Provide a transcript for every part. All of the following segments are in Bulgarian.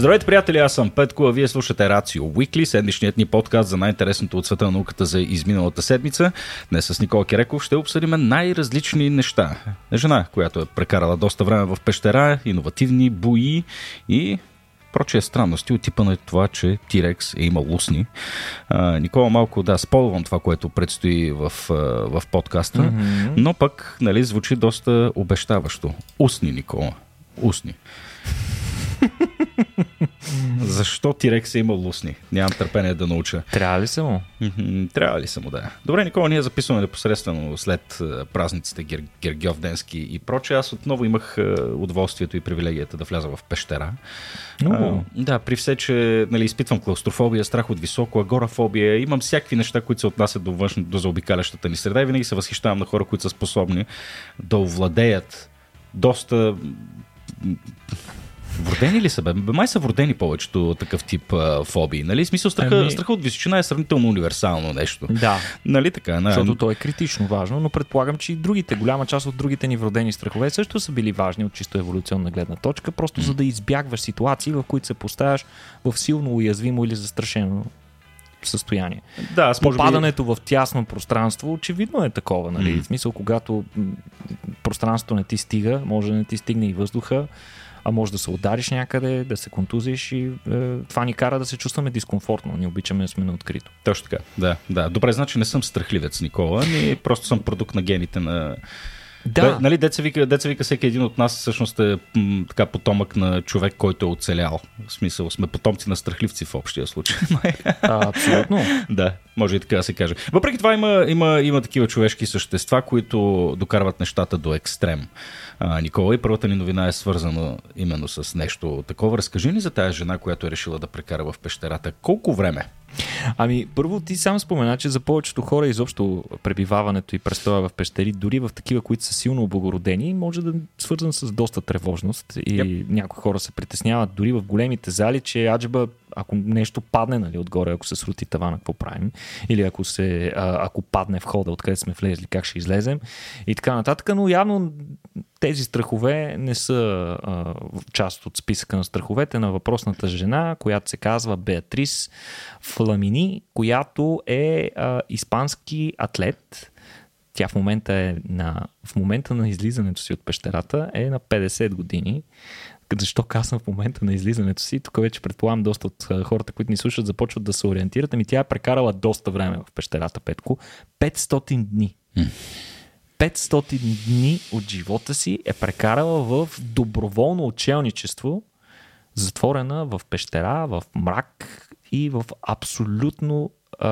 Здравейте, приятели, аз съм Петко, а вие слушате Рацио Уикли, седмичният ни подкаст за най-интересното от света на науката за изминалата седмица. Днес с Никола Киреков ще обсъдим най-различни неща. Жена, която е прекарала доста време в пещера, иновативни бои и прочие странности от типа на това, че Тирекс е имал устни. А, Никола малко да сполвам това, което предстои в, в подкаста, mm-hmm. но пък нали, звучи доста обещаващо. Устни, Никола. Устни. Защо Тирекс е имал устни? Нямам търпение да науча. Трябва ли са му? Трябва ли са му, да. Добре, Никола, ние записваме непосредствено след празниците Гер... Гергьов Денски и проче. Аз отново имах удоволствието и привилегията да вляза в пещера. Uh. А, да, при все, че нали, изпитвам клаустрофобия, страх от високо, агорафобия, имам всякакви неща, които се отнасят до външно, до заобикалящата ни среда и винаги се възхищавам на хора, които са способни да овладеят доста Вродени ли са, бе? Май са вродени повечето такъв тип а, фобии, нали? Смисъл, страха, ами... страха от височина е сравнително универсално нещо. Да. Нали така? На... Защото то е критично важно, но предполагам, че и другите, голяма част от другите ни вродени страхове също са били важни от чисто еволюционна гледна точка, просто mm. за да избягваш ситуации, в които се поставяш в силно уязвимо или застрашено състояние. Да, аз Попадането би... в тясно пространство очевидно е такова. Нали? Mm. В смисъл, когато пространството не ти стига, може да не ти стигне и въздуха, а може да се удариш някъде, да се контузиш и е, това ни кара да се чувстваме дискомфортно. Ние обичаме да сме на открито. Точно така, да, да. Добре, значи не съм страхливец, Никола, ми просто съм продукт на гените на да. Бе, нали, деца вика, деца вика, всеки един от нас всъщност е м, така потомък на човек, който е оцелял. В смисъл, сме потомци на страхливци в общия случай. А, абсолютно. да, може и така да се каже. Въпреки това има, има, има такива човешки същества, които докарват нещата до екстрем. А, Никола, и първата ни новина е свързана именно с нещо такова. Разкажи ни за тази жена, която е решила да прекара в пещерата. Колко време? Ами, първо ти сам спомена, че за повечето хора изобщо пребиваването и престоя в пещери, дори в такива, които са силно облагородени, може да е свързан с доста тревожност и yep. някои хора се притесняват дори в големите зали, че аджба ако нещо падне нали, отгоре, ако се срути тавана, какво правим? Или ако, се, а, ако падне входа, откъде сме влезли, как ще излезем? И така нататък. Но явно тези страхове не са а, част от списъка на страховете на въпросната жена, която се казва Беатрис Фламини, която е а, испански атлет. Тя в момента е на, в момента на излизането си от пещерата е на 50 години защо казвам в момента на излизането си, тук вече предполагам доста от хората, които ни слушат, започват да се ориентират. Ами тя е прекарала доста време в пещерата Петко. 500 дни. 500 дни от живота си е прекарала в доброволно учелничество, затворена в пещера, в мрак и в абсолютно а,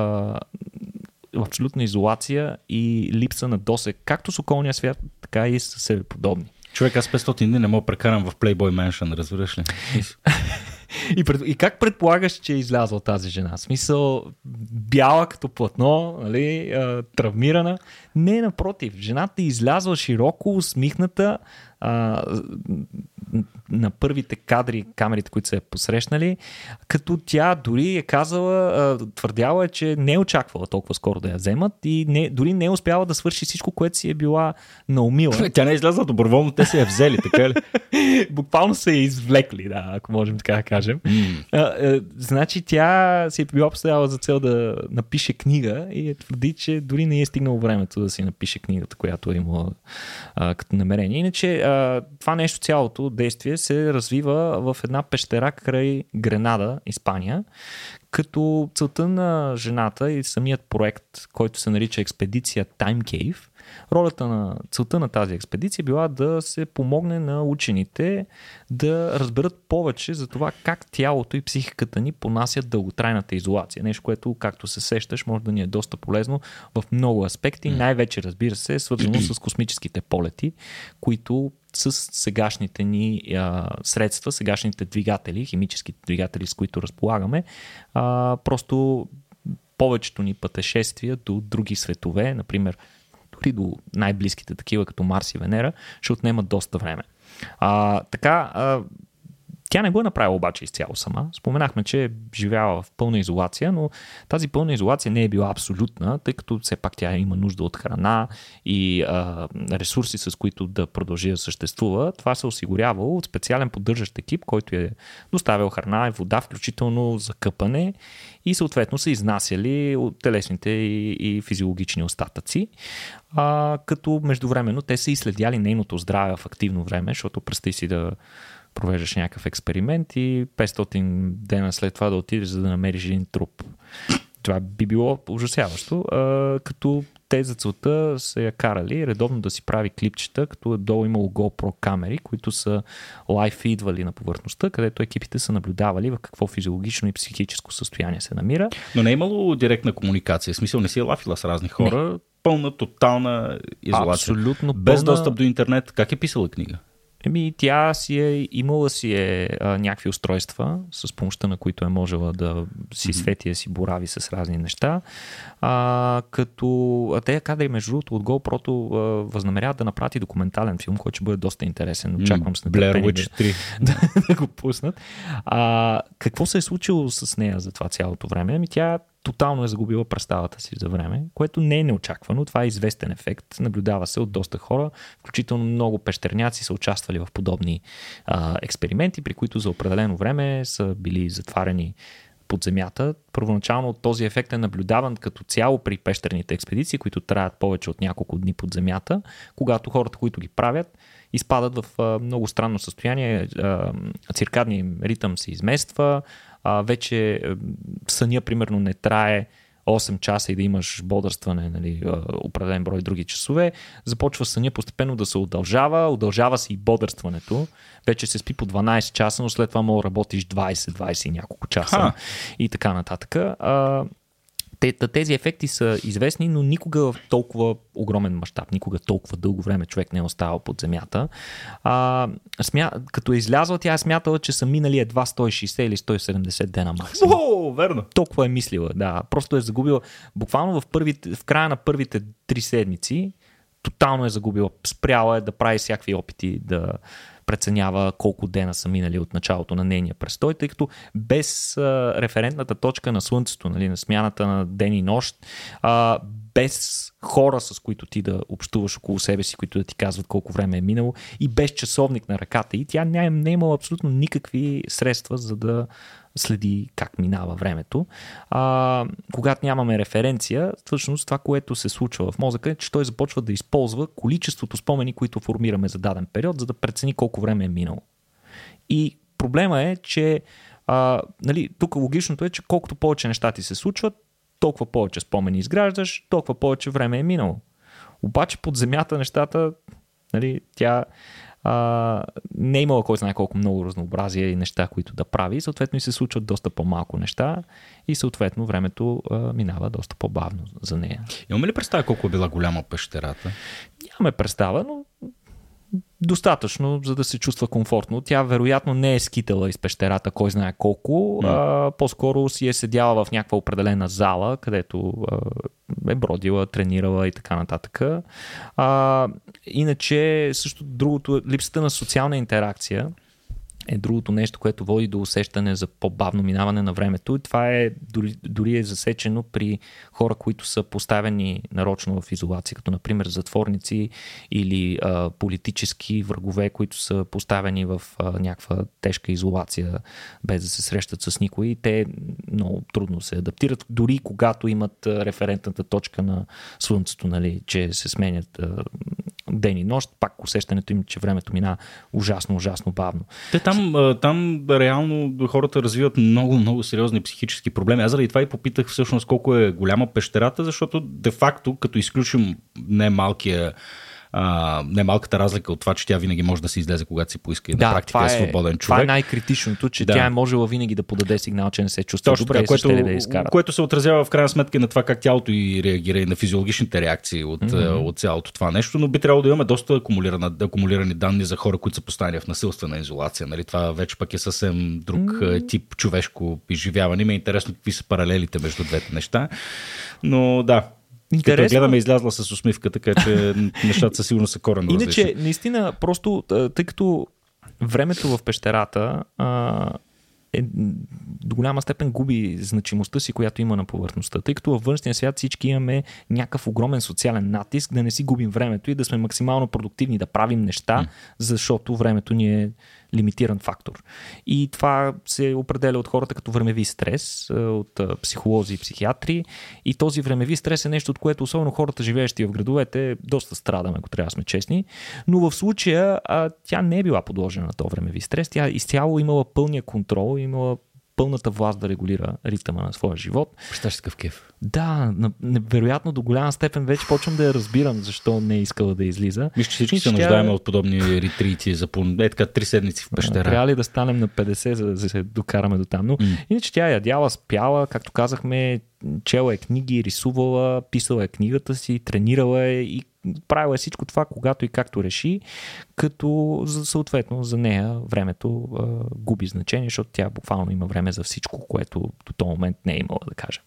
в абсолютна изолация и липса на досек, както с околния свят, така и с себе подобни. Човек, аз 500 дни не мога прекарам в Playboy Mansion, разбираш ли? и, пред, и как предполагаш, че е излязла тази жена? В смисъл, бяла като платно, нали, а, травмирана. Не, напротив, жената е излязла широко, усмихната, а, на първите кадри, камерите, които се е посрещнали, като тя дори е казала, твърдяла е, че не е очаквала толкова скоро да я вземат и не, дори не е успяла да свърши всичко, което си е била наумила. Тя не е излязла доброволно, те се я взели, така ли? Буквално са я извлекли, да, ако можем така да кажем. Mm. А, а, значи тя си е била поставила за цел да напише книга и е твърди, че дори не е стигнало времето да си напише книгата, която е имала а, като намерение. Иначе а, това нещо, цялото действие се развива в една пещера край Гренада, Испания, като целта на жената и самият проект, който се нарича експедиция Time Cave, ролята на целта на тази експедиция била да се помогне на учените да разберат повече за това как тялото и психиката ни понасят дълготрайната изолация. Нещо, което, както се сещаш, може да ни е доста полезно в много аспекти. Най-вече, разбира се, е свързано с космическите полети, които с сегашните ни а, средства, сегашните двигатели, химическите двигатели, с които разполагаме, а, просто повечето ни пътешествия до други светове, например, дори до най-близките такива, като Марс и Венера, ще отнемат доста време. А, така, а, Тя не го е направила обаче изцяло сама. Споменахме, че е живяла в пълна изолация, но тази пълна изолация не е била абсолютна, тъй като все пак тя има нужда от храна и а, ресурси, с които да продължи да съществува. Това се осигурявало от специален поддържащ екип, който е доставял храна и вода, включително за къпане и съответно са изнасяли телесните и, и физиологични остатъци. А, като междувременно те са изследяли нейното здраве в активно време, защото представи си да провеждаш някакъв експеримент и 500 дена след това да отидеш за да намериш един труп. Това би било ужасяващо, а, като те за целта са я карали редовно да си прави клипчета, като е долу имало GoPro камери, които са лайф идвали на повърхността, където екипите са наблюдавали в какво физиологично и психическо състояние се намира. Но не е имало директна комуникация, в смисъл не си е лафила с разни хора, не. пълна, тотална изолация. Абсолютно Без пълна... достъп до интернет. Как е писала книга? Еми, тя си е, имала си е а, някакви устройства, с помощта на които е можела да си свети, да си борави с разни неща. А, като а те кадри, между другото, от GoPro възнамеряват да направят документален филм, който ще бъде доста интересен. Очаквам с нетърпение да, 3. да, да го пуснат. А, какво се е случило с нея за това цялото време? Ами тя тотално е загубила представата си за време, което не е неочаквано. Това е известен ефект. Наблюдава се от доста хора, включително много пещерняци са участвали в подобни а, експерименти, при които за определено време са били затварени под земята. Първоначално този ефект е наблюдаван като цяло при пещерните експедиции, които траят повече от няколко дни под земята, когато хората, които ги правят, изпадат в много странно състояние, а, циркадния ритъм се измества, а, вече съня примерно не трае 8 часа и да имаш бодърстване, нали, определен брой други часове, започва съня постепенно да се удължава, удължава се и бодърстването. Вече се спи по 12 часа, но след това мога да работиш 20, 20 и няколко часа Ха. и така нататък. А, тези ефекти са известни, но никога в толкова огромен мащаб, никога толкова дълго време човек не е оставал под земята. А, смя... Като е излязла, тя е смятала, че са минали едва 160 или 170 дена максимум. О, верно. Толкова е мислила, да. Просто е загубила. Буквално в, първите, в края на първите три седмици, тотално е загубила. Спряла е да прави всякакви опити да преценява колко дена са минали от началото на нейния престой, тъй като без а, референтната точка на Слънцето, нали, на смяната на ден и нощ, а, без хора, с които ти да общуваш около себе си, които да ти казват колко време е минало и без часовник на ръката. И тя не е, не е имала абсолютно никакви средства за да следи как минава времето. А, когато нямаме референция, всъщност това, което се случва в мозъка е, че той започва да използва количеството спомени, които формираме за даден период, за да прецени колко време е минало. И проблема е, че а, нали, тук логичното е, че колкото повече неща ти се случват, толкова повече спомени изграждаш, толкова повече време е минало. Обаче под земята нещата, нали, тя а, не е имала кой знае колко много разнообразие и неща, които да прави. Съответно и се случват доста по-малко неща и съответно времето а, минава доста по-бавно за нея. Имаме ли представа колко е била голяма пещерата? Нямаме представа, но достатъчно, за да се чувства комфортно. Тя вероятно не е скитала из пещерата, кой знае колко. Mm. А, по-скоро си е седяла в някаква определена зала, където а, е бродила, тренирала и така нататък. А, иначе, също другото, липсата на социална интеракция е другото нещо, което води до усещане за по-бавно минаване на времето. И това е дори, дори е засечено при хора, които са поставени нарочно в изолация, като например затворници или а, политически врагове, които са поставени в а, някаква тежка изолация, без да се срещат с никой. И те много трудно се адаптират, дори когато имат референтната точка на Слънцето, нали, че се сменят а, ден и нощ, пак усещането им, че времето мина ужасно, ужасно бавно. Те там, там реално хората развиват много, много сериозни психически проблеми. Аз заради това и попитах всъщност колко е голяма пещерата, защото де-факто, като изключим не малкия а, немалката разлика от това, че тя винаги може да се излезе, когато си поиска и да, на практика е, е свободен човек. Това е най-критичното, че да. тя е можела винаги да подаде сигнал, че не се чувства Точно, добре което, да изкара. Което се отразява в крайна сметка на това как тялото и реагира и на физиологичните реакции от, mm-hmm. от цялото това нещо, но би трябвало да имаме доста акумулирани данни за хора, които са поставени в насилствена изолация. Нали? Това вече пък е съвсем друг mm-hmm. тип човешко изживяване. Има е интересно какви са паралелите между двете неща. Но да, Интересно. Като гледаме излязла с усмивка, така че нещата са сигурно са коренно Иначе, различни. наистина, просто тъй като времето в пещерата а, е, до голяма степен губи значимостта си, която има на повърхността, тъй като във външния свят всички имаме някакъв огромен социален натиск, да не си губим времето и да сме максимално продуктивни, да правим неща, защото времето ни е лимитиран фактор. И това се определя от хората като времеви стрес, от психолози и психиатри. И този времеви стрес е нещо, от което особено хората, живеещи в градовете, доста страдаме, ако трябва да сме честни. Но в случая тя не е била подложена на този времеви стрес. Тя изцяло имала пълния контрол, имала пълната власт да регулира ритъма на своя живот. Представяш такъв кеф. Да, невероятно до голяма степен вече почвам да я разбирам защо не е искала да излиза. Мисля, че всички се нуждаем от подобни ретрити за по е, така, три седмици в пещера. Трябва ли да станем на 50, за да се докараме до там. Но mm. иначе тя е ядяла, спяла, както казахме, чела е книги, рисувала, писала е книгата си, тренирала е и правила е всичко това, когато и както реши, като съответно за нея времето а, губи значение, защото тя буквално има време за всичко, което до този момент не е имала, да кажем.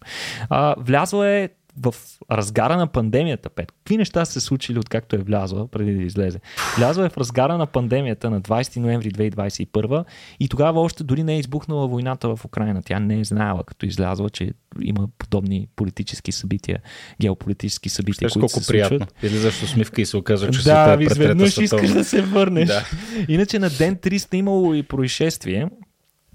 А, влязла е в разгара на пандемията, Пет. Какви неща са се случили откакто е влязла, преди да излезе? Влязла е в разгара на пандемията на 20 ноември 2021 и тогава още дори не е избухнала войната в Украина. Тя не е знаела, като излязла, че има подобни политически събития, геополитически събития, Ще които колко се приятно. случват. Излизаш с усмивка и се оказва, че Да, си изведнъж искаш да се върнеш. Да. Иначе на ден 300 имало и происшествие,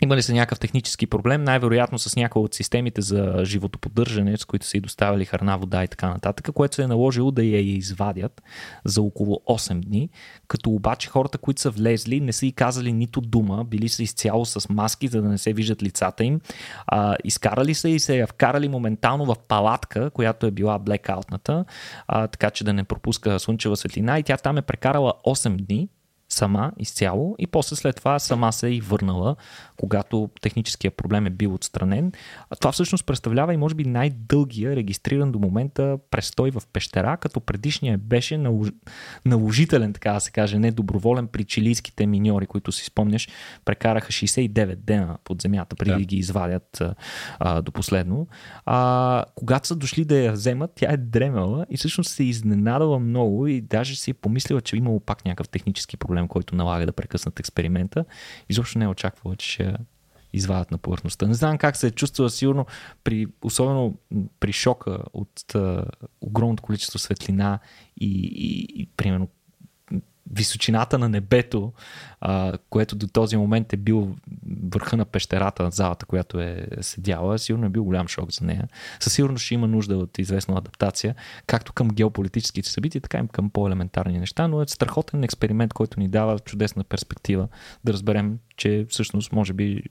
има ли се някакъв технически проблем? Най-вероятно с някои от системите за животоподдържане, с които са и доставили храна, вода и така нататък, което се е наложило да я извадят за около 8 дни, като обаче хората, които са влезли, не са и казали нито дума, били са изцяло с маски, за да не се виждат лицата им. А, изкарали са и се я вкарали моментално в палатка, която е била блекаутната, а, така че да не пропуска слънчева светлина и тя там е прекарала 8 дни, сама изцяло и после след това сама се е и върнала, когато техническия проблем е бил отстранен. А това всъщност представлява и може би най-дългия регистриран до момента престой в пещера, като предишния беше наложителен, така да се каже, не доброволен при чилийските миньори, които си спомняш, прекараха 69 дена под земята, преди да, да ги извадят а, до последно. А, когато са дошли да я вземат, тя е дремала и всъщност се изненадала много и даже си е помислила, че имало пак някакъв технически проблем който налага да прекъснат експеримента. Изобщо не е очаквала, че ще извадят на повърхността. Не знам как се е чувствала сигурно, при, особено при шока от а, огромното количество светлина и, и, и примерно височината на небето, а, което до този момент е бил върха на пещерата на залата, която е седяла, сигурно е бил голям шок за нея. Със сигурност ще има нужда от известна адаптация, както към геополитическите събития, така и към по-елементарни неща, но е страхотен експеримент, който ни дава чудесна перспектива да разберем, че всъщност може би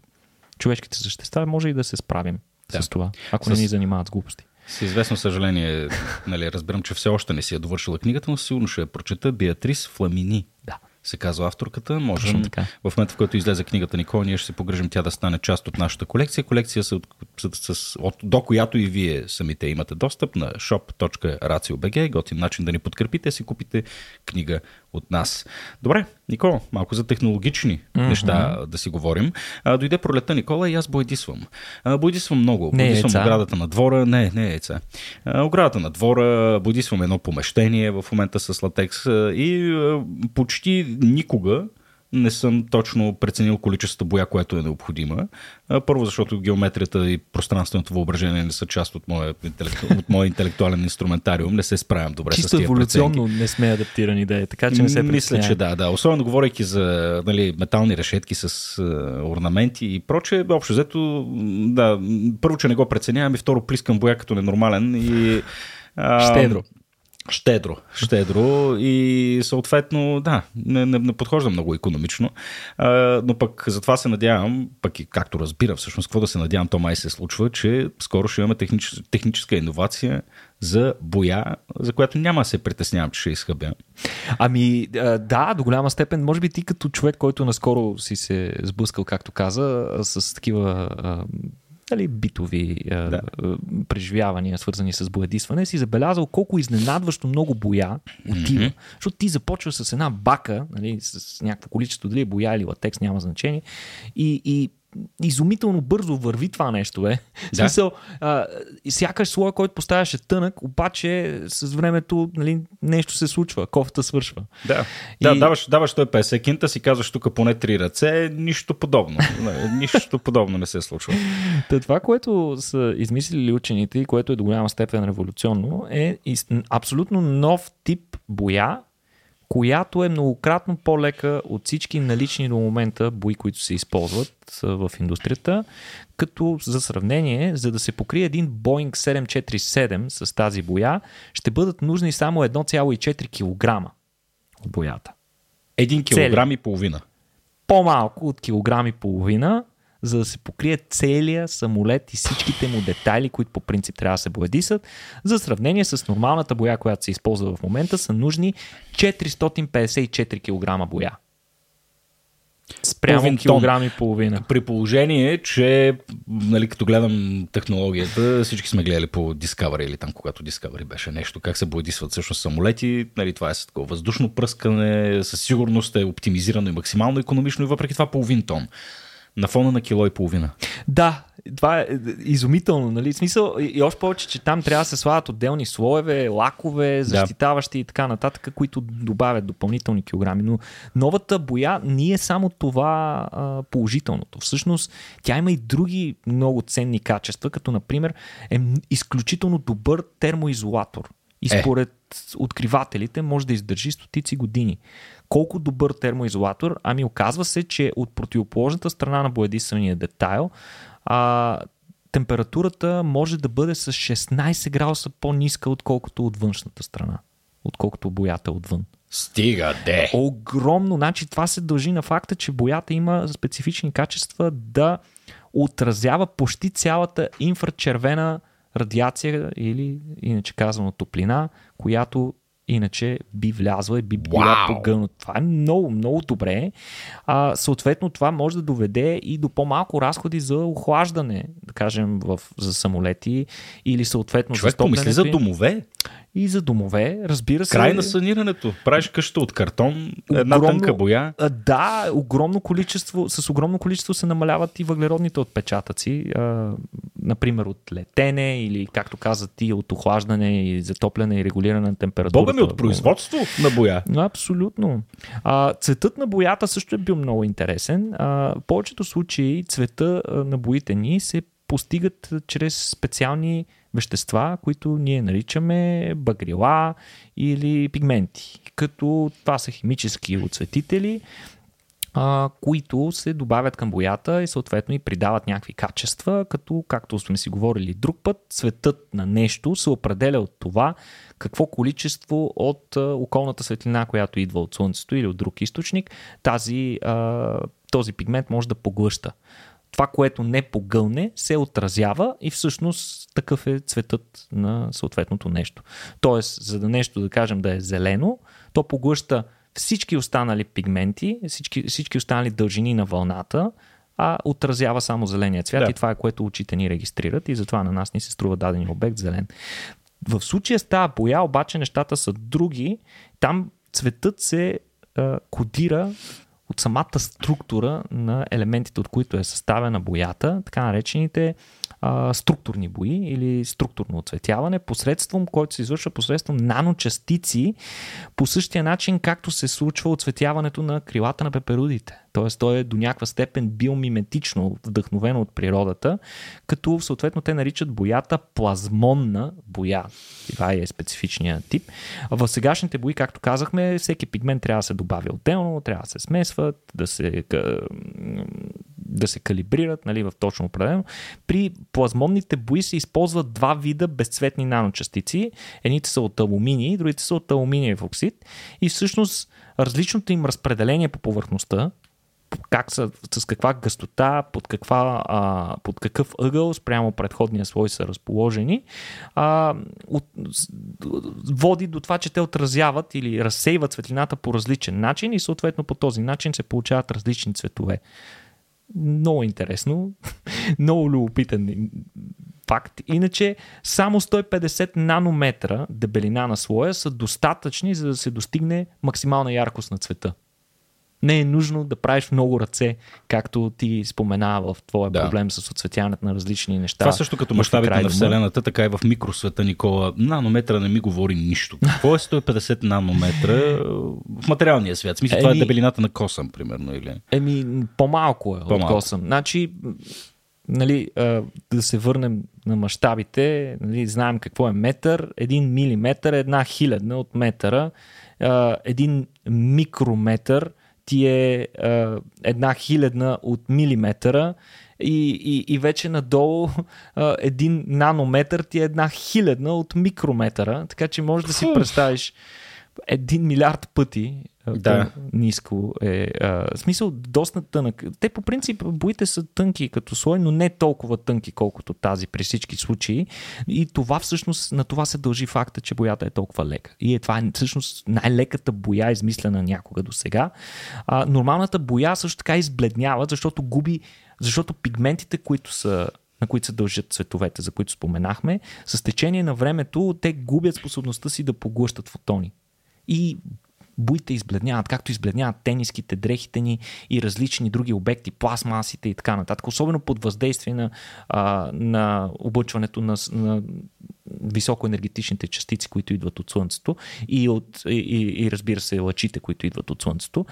човешките същества може и да се справим да. с това, ако с... не ни занимават с глупости. С известно съжаление, нали, разбирам, че все още не си е довършила книгата, но сигурно ще я прочета Биатрис Фламини. Да се казва авторката. Можем, в момента, в който излезе книгата Никола, ние ще се погрежим тя да стане част от нашата колекция. Колекция, с, с, с, от, до която и вие самите имате достъп на shop.racio.bg. Готин начин да ни подкрепите, си купите книга от нас. Добре, Никола, малко за технологични mm-hmm. неща да си говорим. А, дойде пролета Никола и аз бойдисвам. А, бойдисвам много. Не бойдисвам е оградата на двора. Не, не е яйца. А, оградата на двора, бойдисвам едно помещение в момента с латекс и а, почти никога не съм точно преценил количеството боя, което е необходима. Първо, защото геометрията и пространственото въображение не са част от моя, от моя интелектуален инструментариум. Не се справям добре Чисто с тия еволюционно преценки. не сме адаптирани да е, така че не се Мисля, че да, да. Особено говорейки за нали, метални решетки с орнаменти и проче, общо взето, да, първо, че не го преценявам и второ, плискам боя като ненормален и Щедро. Щедро, щедро. И съответно, да, не, не, не подхожда много економично, а, но пък затова се надявам, пък и както разбира всъщност, какво да се надявам, то май се случва, че скоро ще имаме технич, техническа иновация за боя, за която няма да се притеснявам, че ще изхъбя. Ами да, до голяма степен, може би ти като човек, който наскоро си се сблъскал, както каза, с такива нали, битови да. преживявания, свързани с боядисване, си забелязал колко изненадващо много боя отива. Mm-hmm. Защото ти започваш с една бака, нали, с някакво количество, дали е боя или латекс, няма значение, и, и изумително бързо върви това нещо, бе. Да. смисъл, а, сякаш слоя, който поставяше тънък, обаче с времето нали, нещо се случва, кофта свършва. Да, да И- даваш, даваш 150 кинта, си казваш тук поне три ръце, нищо подобно. Нищо подобно не се случва. Та това, което са измислили учените и което е до голяма степен революционно, е абсолютно нов тип боя, която е многократно по-лека от всички налични до момента бои, които се използват в индустрията. Като за сравнение, за да се покрие един Boeing 747 с тази боя, ще бъдат нужни само 1,4 кг от боята. Един килограм и половина. По-малко от килограм и половина, за да се покрие целия самолет и всичките му детайли, които по принцип трябва да се боядисат. За сравнение с нормалната боя, която се използва в момента, са нужни 454 кг боя. Спрямо Половин килограм и половина. При положение, че, нали, като гледам технологията, всички сме гледали по Discovery или там, когато Discovery беше нещо, как се боядисват всъщност самолети. Нали, това е с такова въздушно пръскане, със сигурност е оптимизирано и максимално економично и въпреки това половин тон. На фона на кило и половина. Да, това е изумително, нали? Смисъл, и, и още повече, че там трябва да се слагат отделни слоеве, лакове, защитаващи и така нататък, които добавят допълнителни килограми. Но новата боя не е само това а, положителното. Всъщност, тя има и други много ценни качества, като например е изключително добър термоизолатор. И Е. според откривателите може да издържи стотици години. Колко добър термоизолатор? Ами оказва се, че от противоположната страна на боядисания детайл а, температурата може да бъде с 16 градуса по-ниска, отколкото от външната страна. Отколкото боята отвън. Стига, де! Огромно. Значи това се дължи на факта, че боята има специфични качества да отразява почти цялата инфрачервена радиация или иначе казано топлина, която иначе би влязла и би била Вау! погълнат. Това е много, много добре. А, съответно, това може да доведе и до по-малко разходи за охлаждане, да кажем, в, за самолети или съответно Човек за помисли за домове. И за домове, разбира се. Край на санирането. Правиш къща от картон, една Огромно- тънка боя. Да, огромно количество, с огромно количество се намаляват и въглеродните отпечатъци, а, например от летене или, както каза ти, от охлаждане и затопляне и регулиране на температурата. Бога ми от производство на боя. Но Абсолютно. А, цветът на боята също е бил много интересен. А, в повечето случаи цвета на боите ни се постигат чрез специални вещества, които ние наричаме багрила или пигменти. Като това са химически оцветители, а, които се добавят към боята и съответно и придават някакви качества, като, както сме си говорили друг път, цветът на нещо се определя от това какво количество от а, околната светлина, която идва от Слънцето или от друг източник, тази, а, този пигмент може да поглъща. Това, което не погълне, се отразява и всъщност такъв е цветът на съответното нещо. Тоест, за да нещо да кажем да е зелено, то поглъща всички останали пигменти, всички, всички останали дължини на вълната, а отразява само зеления цвят Да. и това е което очите ни регистрират и затова на нас ни се струва даден обект зелен. В случая с тази боя обаче нещата са други. Там цветът се а, кодира от самата структура на елементите, от които е съставена боята, така наречените а, структурни бои или структурно оцветяване, посредством, който се извършва посредством наночастици, по същия начин, както се случва оцветяването на крилата на пеперудите. Тоест, то е до някаква степен биомиметично, вдъхновено от природата, като съответно те наричат боята плазмонна боя. Това е специфичният тип. В сегашните бои, както казахме, всеки пигмент трябва да се добавя отделно, трябва да се смесват, да се, да се калибрират нали, в точно определено. При плазмонните бои се използват два вида безцветни наночастици. Едните са от алуминий, другите са от алуминиев оксид. И всъщност различното им разпределение по повърхността, как са, с каква гъстота, под, каква, а, под какъв ъгъл спрямо предходния слой са разположени, а, от, води до това, че те отразяват или разсейват светлината по различен начин и съответно по този начин се получават различни цветове. Много интересно, много любопитен факт. Иначе само 150 нанометра дебелина на слоя са достатъчни, за да се достигне максимална яркост на цвета. Не е нужно да правиш много ръце, както ти спомена в твоя Да. проблем с отцветяването на различни неща. Това също като мащабите на. Вселената, така и в микросвета, Никола. Нанометра не ми говори нищо. Какво е 150 нанометра в материалния свят? Смисъл, това е дебелината на косъм, примерно. Или... Еми, по-малко е от По-малко. косъм. Значи, нали, да се върнем на мащабите, нали, знаем какво е метър. Един милиметър е една хилядна от метъра. Един микрометър ти е а, една хилядна от милиметъра. И, и, и вече надолу а, един нанометър ти е една хилядна от микрометъра. Така че можеш да си представиш един милиард пъти Да. ниско е. А, смисъл, доста тънък. Те по принцип боите са тънки като слой, но не толкова тънки, колкото тази при всички случаи. И това всъщност, на това се дължи факта, че боята е толкова лека. И е, това е всъщност най-леката боя, измислена някога до сега. А, нормалната боя също така избледнява, защото губи, защото пигментите, които са на които се дължат цветовете, за които споменахме, с течение на времето те губят способността си да поглъщат фотони. И буите избледняват, както избледняват тениските, дрехите ни и различни други обекти, пластмасите и така нататък. Особено под въздействие на, а, на облъчването на, на високоенергетичните частици, които идват от Слънцето и, от, и, и, и разбира се лъчите, които идват от Слънцето.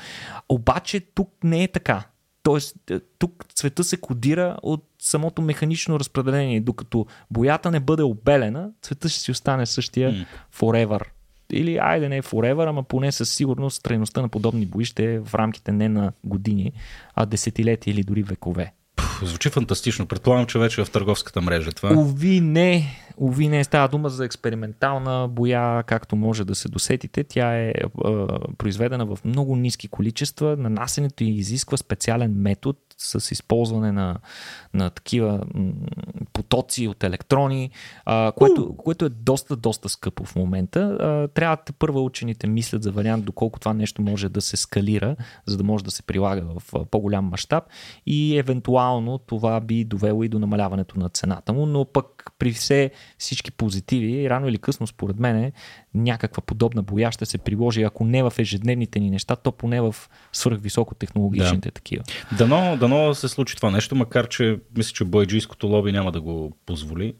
Обаче тук не е така. Тоест, е, тук цвета се кодира от самото механично разпределение. Докато боята не бъде обелена, цвета ще си остане същия forever. Или, айде не forever, ама поне със сигурност трайността на подобни бои ще е в рамките не на години, а десетилетия или дори векове. Звучи фантастично. Предполагам, че вече е в търговската мрежа това. Ови не, ови не става дума за експериментална боя, както може да се досетите. Тя е а, произведена в много ниски количества. Нанасенето й изисква специален метод с използване на, на такива м, потоци от електрони, а, което, което е доста, доста скъпо в момента. А, трябва те първа учените мислят за вариант доколко това нещо може да се скалира, за да може да се прилага в по-голям мащаб и евентуално това би довело и до намаляването на цената му, но пък при все всички позитиви, рано или късно според мен някаква подобна боя ще се приложи, ако не в ежедневните ни неща, то поне в свръхвисокотехнологичните да. такива. Дано, дано се случи това нещо, макар че мисля, че бойджийското лоби няма да го позволи.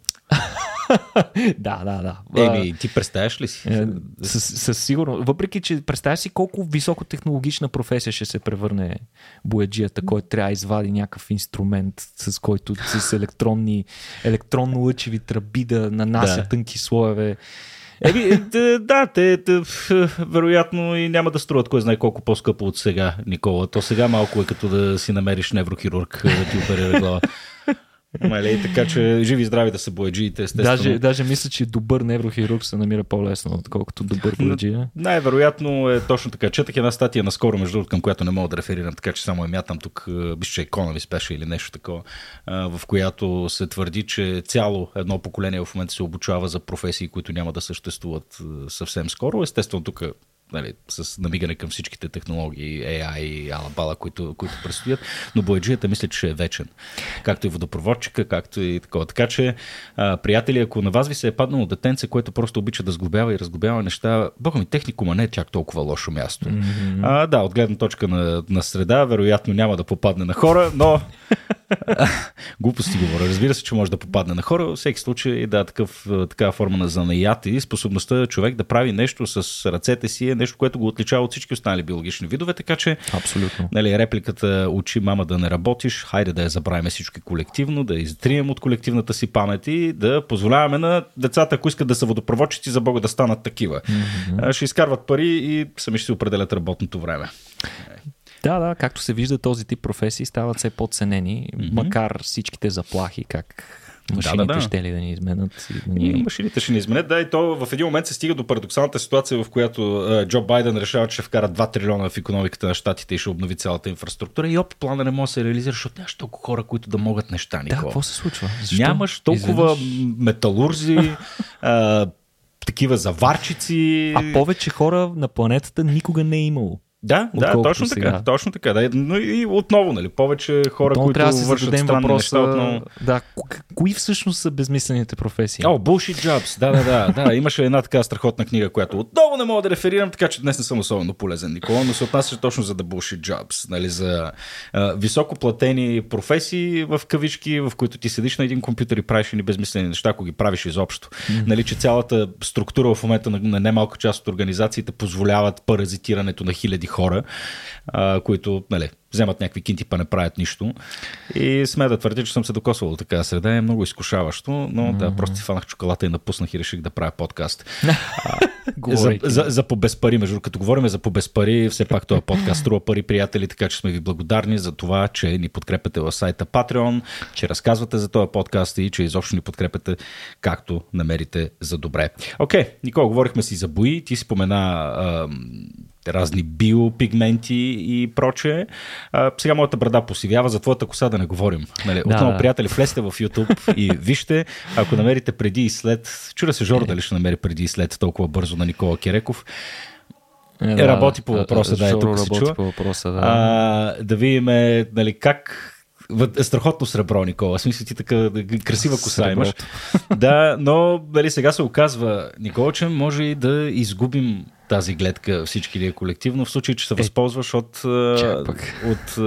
да, да, да. Еми, ти представяш ли си? Е, Със, със сигурност. Въпреки, че представяш си колко високотехнологична професия ще се превърне бояджията, който трябва да извади някакъв инструмент, с който с електронни, електронно лъчеви тръби да нанася да. тънки слоеве. Еми, е, да, те, те вероятно и няма да струват кой знае колко по-скъпо от сега, Никола. То сега малко е като да си намериш неврохирург е, да ти оперира глава. Мали, така че живи и здрави да са бояджиите, естествено. Даже, даже мисля, че добър неврохирург се намира по-лесно, отколкото добър бояджия. Най-вероятно е точно така. Четах една статия наскоро, между другото, към която не мога да реферирам, така че само я мятам тук, е, биш, че Economist беше или нещо такова, а, в която се твърди, че цяло едно поколение в момента се обучава за професии, които няма да съществуват е, съвсем скоро. Естествено, тук нали, с намигане към всичките технологии, AI и алабала, които, които предстоят, но бояджията мисля, че е вечен. Както и водопроводчика, както и такова. Така че, а, приятели, ако на вас ви се е паднало детенце, което просто обича да сглобява и разглобява неща, бога ми, техникума не е чак толкова лошо място. Mm-hmm. А, да, от гледна точка на, на среда, вероятно няма да попадне на хора, но глупости говоря. Разбира се, че може да попадне на хора. Във всеки случай, да, такъв, такава форма на занаят и способността човек да прави нещо с ръцете си е нещо, което го отличава от всички останали биологични видове, така че Абсолютно. Нали, репликата учи мама да не работиш, хайде да я забравим всички колективно, да изтрием от колективната си памет и да позволяваме на децата, ако искат да са водопроводчици, за Бога да станат такива. Mm-hmm. Ще изкарват пари и сами ще си определят работното време. Да, да, както се вижда, този тип професии стават все по-ценени, mm-hmm. макар всичките заплахи, как машините Да, да, да. ще ли да ни изменят. И да И ни... машините ще ни изменят. Да, и то в един момент се стига до парадоксалната ситуация, в която а, Джо Байден решава, че ще вкара 2 трилиона в економиката на щатите и ще обнови цялата инфраструктура. И оп, плана не може да се реализира, защото нямаш толкова хора, които да могат неща. Да, Никола. какво се случва? Защо? Нямаш толкова Изведнъж- металурзи, а, такива заварчици. А повече хора на планетата никога не е имало. Да, да, точно сега. така. Точно така. Да. Но и отново, нали, повече хора, отново които да вършат странни въпроса, неща. Отново... Да, кои всъщност са безмислените професии? О, oh, bullshit jobs. Да, да, да, да. Имаше една така страхотна книга, която отново не мога да реферирам, така че днес не съм особено полезен, Никола, но се отнася точно за the bullshit jobs, нали, за а, високоплатени професии в кавички, в които ти седиш на един компютър и правиш ни безмислени неща, ако ги правиш изобщо. Mm-hmm. Нали, че цялата структура в момента на, на немалка част от организациите позволяват паразитирането на хиляди хора, а, които нали, вземат някакви кинти, па не правят нищо. И сме да твърдя, че съм се докосвал до така среда. Е много изкушаващо, но mm-hmm. да, просто фанах чоколата и напуснах и реших да правя подкаст. за, за, за по безпари, между като говорим за по безпари, все пак този подкаст струва пари, приятели, така че сме ви благодарни за това, че ни подкрепяте в сайта Patreon, че разказвате за този подкаст и че изобщо ни подкрепяте както намерите за добре. Окей, okay, Никола, говорихме си за бои, ти спомена разни биопигменти и прочее. А, сега моята брада посивява, за твоята коса да не говорим. Нали? Да, Отново, да. приятели, влезте в YouTube и вижте, ако намерите преди и след, чура се Жор дали ще намери преди и след толкова бързо на Никола Киреков, е, да, работи по въпроса, да, е тук се чува. По въпроса, да. А, да видим нали, как е страхотно сребро, Никола. Смисъл ти така красива коса Среброто. имаш. да, но нали, сега се оказва, Никола, че може и да изгубим тази гледка всички ли е колективно, в случай, че се е, възползваш от... От, от,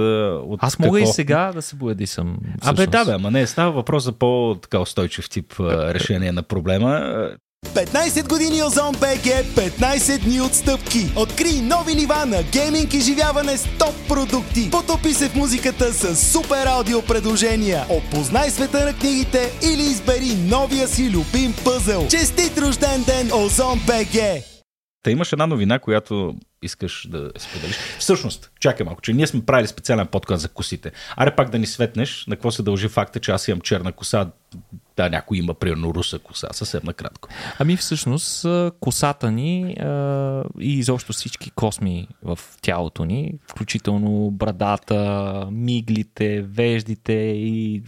от Аз мога какво? и сега да се бояди съм. Абе, да, бе, ама не, става въпрос за по-устойчив тип решение на проблема. 15 години Озон БГ, 15 дни отстъпки. Откри нови нива на гейминг и живяване с топ продукти. Потопи се в музиката с супер аудио предложения. Опознай света на книгите или избери новия си любим пъзел. Честит рожден ден, Озон БГ! Та имаш една новина, която искаш да споделиш. Всъщност, чакай малко, че ние сме правили специален подкаст за косите. Аре пак да ни светнеш на какво се дължи факта, че аз имам черна коса, да, някой има примерно руса коса, съвсем накратко. Ами всъщност косата ни а, и изобщо всички косми в тялото ни, включително брадата, миглите, веждите и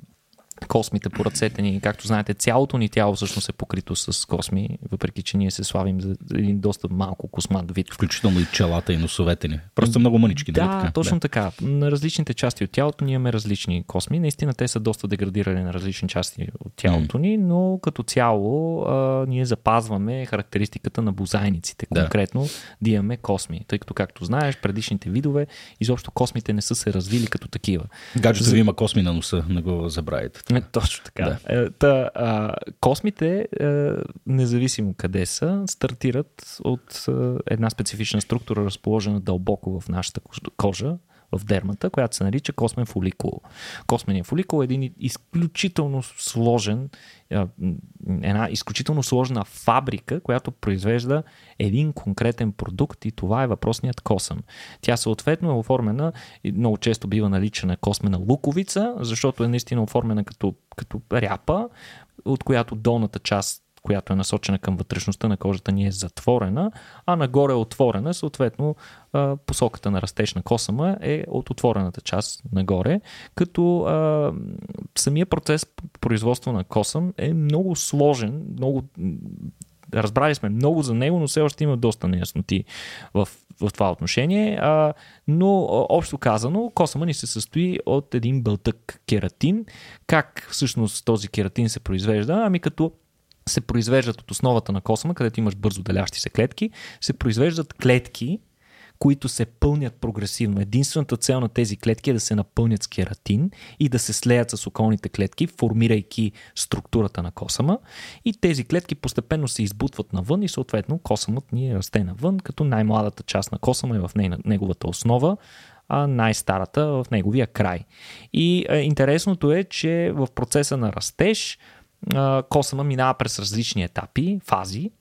космите по ръцете ни. Както знаете, цялото ни тяло всъщност е покрито с косми, въпреки че ние се славим за един доста малко космат вид. Включително и челата и носовете ни. Просто много мънички. Да, нали така? точно да. така. На различните части от тялото ние имаме различни косми. Наистина те са доста деградирани на различни части от тялото mm. ни, но като цяло а, ние запазваме характеристиката на бозайниците, конкретно да. да имаме косми. Тъй като, както знаеш, предишните видове, изобщо космите не са се развили като такива. Гаджето за... ви има косми на носа, не го забравяйте. Е, точно така. Да. Е, та, а, космите, е, независимо къде са, стартират от е, една специфична структура, разположена дълбоко в нашата кожа, в дермата, която се нарича космен фоликул. Косменият фоликул е един изключително сложен, една изключително сложна фабрика, която произвежда един конкретен продукт и това е въпросният косъм. Тя съответно е оформена, много често бива наличана космена луковица, защото е наистина оформена като, като ряпа, от която долната част която е насочена към вътрешността на кожата ни е затворена, а нагоре е отворена, съответно посоката на растеж на косама е от отворената част нагоре, като а, самия процес производство на косъм е много сложен, много разбрали сме много за него, но все още има доста неясноти в, в това отношение. А, но общо казано, косама ни се състои от един бълтък кератин. Как всъщност този кератин се произвежда? Ами като се произвеждат от основата на косъма, където имаш бързо делящи се клетки, се произвеждат клетки, които се пълнят прогресивно. Единствената цел на тези клетки е да се напълнят с кератин и да се слеят с околните клетки, формирайки структурата на косама. И тези клетки постепенно се избутват навън и съответно косъмът ни расте навън, като най-младата част на косама е в неговата основа, а най-старата в неговия край. И е, интересното е, че в процеса на растеж косама минава през различни етапи, фази,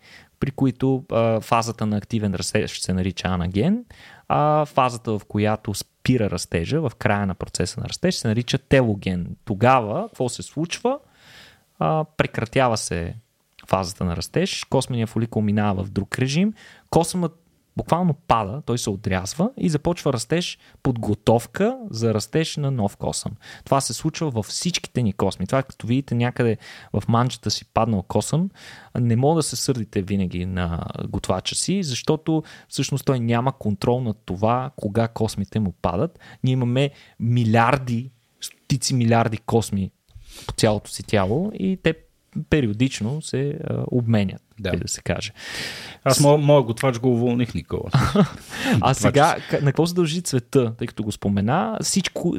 при които фазата на активен растеж се нарича анаген, а фазата в която спира растежа, в края на процеса на растеж, се нарича телоген. Тогава, какво се случва? Прекратява се фазата на растеж, космения фоликул минава в друг режим, космът буквално пада, той се отрязва и започва растеж, подготовка за растеж на нов косъм. Това се случва във всичките ни косми. Това като видите някъде в манчета си паднал косъм, не мога да се сърдите винаги на готвача си, защото всъщност той няма контрол над това кога космите му падат. Ние имаме милиарди, стотици милиарди косми по цялото си тяло и те периодично се а, обменят, да. да се каже. Аз моят моя готвач го уволних, Никола. а сега, на какво се дължи цвета, тъй като го спомена? Всичко,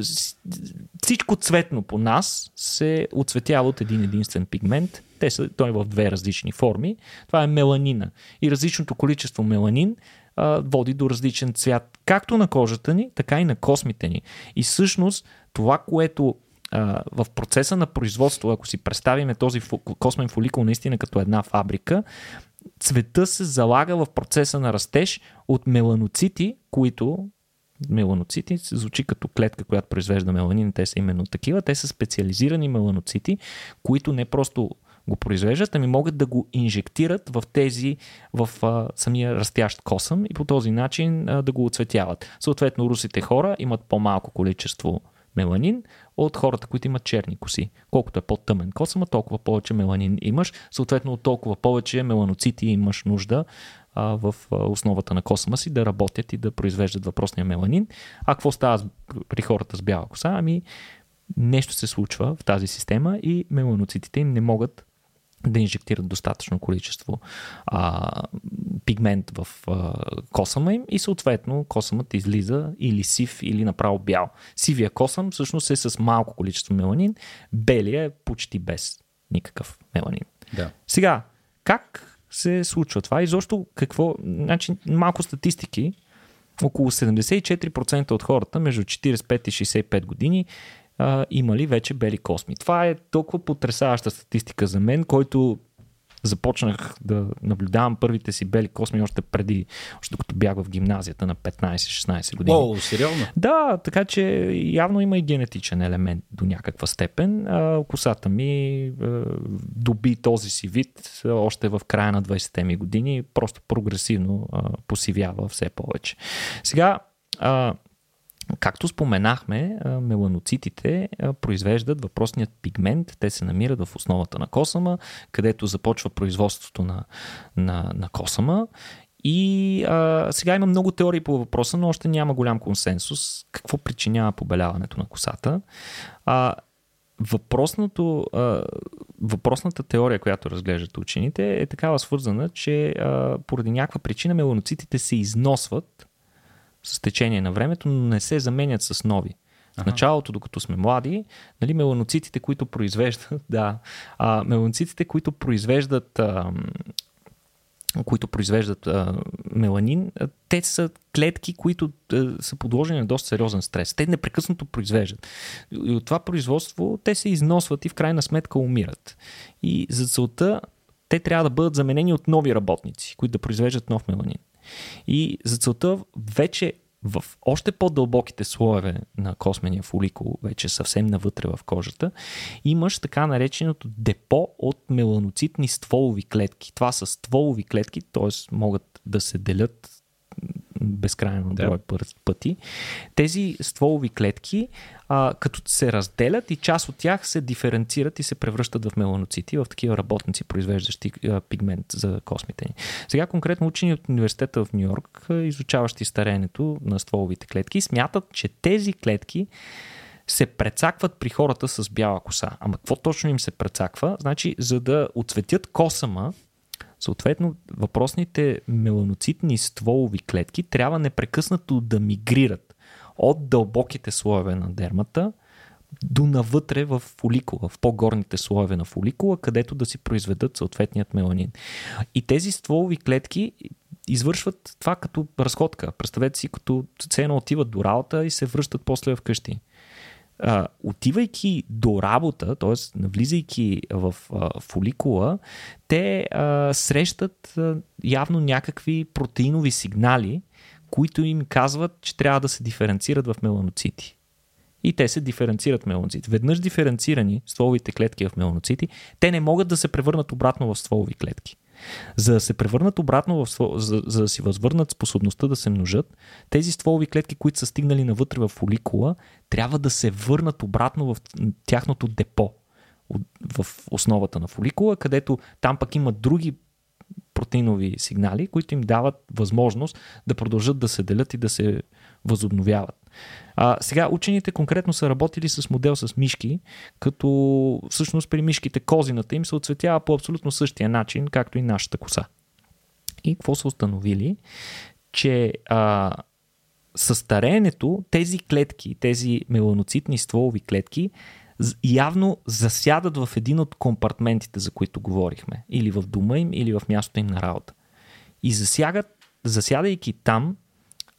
всичко цветно по нас се оцветява от един единствен пигмент. Те са, той е в две различни форми. Това е меланина. И различното количество меланин а, води до различен цвят, както на кожата ни, така и на космите ни. И всъщност това, което в процеса на производство, ако си представиме този космен фоликул наистина като една фабрика, цвета се залага в процеса на растеж от меланоцити, които меланоцити се звучи като клетка, която произвежда меланин, те са именно такива. Те са специализирани меланоцити, които не просто го произвеждат, ами могат да го инжектират в тези, в а, самия растящ косъм и по този начин а, да го оцветяват. Съответно, русите хора имат по-малко количество меланин от хората, които имат черни коси. Колкото е по-тъмен косъма, толкова повече меланин имаш, съответно толкова повече меланоцити имаш нужда а, в основата на косъма си да работят и да произвеждат въпросния меланин. А какво става при хората с бяла коса? Ами нещо се случва в тази система и меланоцитите им не могат да инжектират достатъчно количество а, пигмент в а, косъма им и съответно косъмът излиза или сив, или направо бял. Сивия косъм всъщност е с малко количество меланин, белия е почти без никакъв меланин. Да. Сега, как се случва това? И защо какво? Значи, малко статистики. Около 74% от хората между 45 и 65 години а, имали вече бели косми. Това е толкова потрясаваща статистика за мен, който започнах да наблюдавам първите си бели косми още преди, още докато бях в гимназията на 15-16 години. О, сериозно? Да, така че явно има и генетичен елемент до някаква степен. А, косата ми а, доби този си вид още в края на 20-те ми години, просто прогресивно а, посивява все повече. Сега, а, Както споменахме, меланоцитите произвеждат въпросният пигмент. Те се намират в основата на косъма, където започва производството на, на, на косъма. И а, сега има много теории по въпроса, но още няма голям консенсус. Какво причинява побеляването на косата? А, въпросното, а, въпросната теория, която разглеждат учените, е такава свързана, че а, поради някаква причина меланоцитите се износват с течение на времето, но не се заменят с нови. В началото, докато сме млади, нали, меланоцитите, които произвеждат, да, а, меланоцитите, които произвеждат а, които произвеждат а, меланин, а, те са клетки, които а, са подложени на доста сериозен стрес. Те непрекъснато произвеждат. И от това производство те се износват и в крайна сметка умират. И за целта те трябва да бъдат заменени от нови работници, които да произвеждат нов меланин. И за целта вече в още по-дълбоките слоеве на космения фоликул, вече съвсем навътре в кожата, имаш така нареченото депо от меланоцитни стволови клетки. Това са стволови клетки, т.е. могат да се делят безкрайно да. брой пъти. Тези стволови клетки, а, като се разделят и част от тях се диференцират и се превръщат в меланоцити, в такива работници, произвеждащи а, пигмент за космите ни. Сега конкретно учени от университета в Нью Йорк, изучаващи стареенето на стволовите клетки, смятат, че тези клетки се прецакват при хората с бяла коса. Ама какво точно им се прецаква? Значи, за да отцветят косама, Съответно, въпросните меланоцитни стволови клетки трябва непрекъснато да мигрират от дълбоките слоеве на дермата до навътре в фоликула, в по-горните слоеве на фоликула, където да си произведат съответният меланин. И тези стволови клетки извършват това като разходка. Представете си, като цено отиват до работа и се връщат после вкъщи а, отивайки до работа, т.е. навлизайки в а, фоликула, те а, срещат а, явно някакви протеинови сигнали, които им казват, че трябва да се диференцират в меланоцити. И те се диференцират меланоцити. Веднъж диференцирани стволовите клетки в меланоцити, те не могат да се превърнат обратно в стволови клетки. За да се превърнат обратно, в, за, за да си възвърнат способността да се множат, тези стволови клетки, които са стигнали навътре в фоликула, трябва да се върнат обратно в тяхното депо в основата на фоликула, където там пък има други протеинови сигнали, които им дават възможност да продължат да се делят и да се възобновяват. А, сега учените конкретно са работили с модел с мишки, като всъщност при мишките козината им се оцветява по абсолютно същия начин, както и нашата коса. И какво са установили? Че а, със стареенето тези клетки, тези меланоцитни стволови клетки, явно засядат в един от компартментите, за които говорихме. Или в дома им, или в мястото им на работа. И засягат, засядайки там,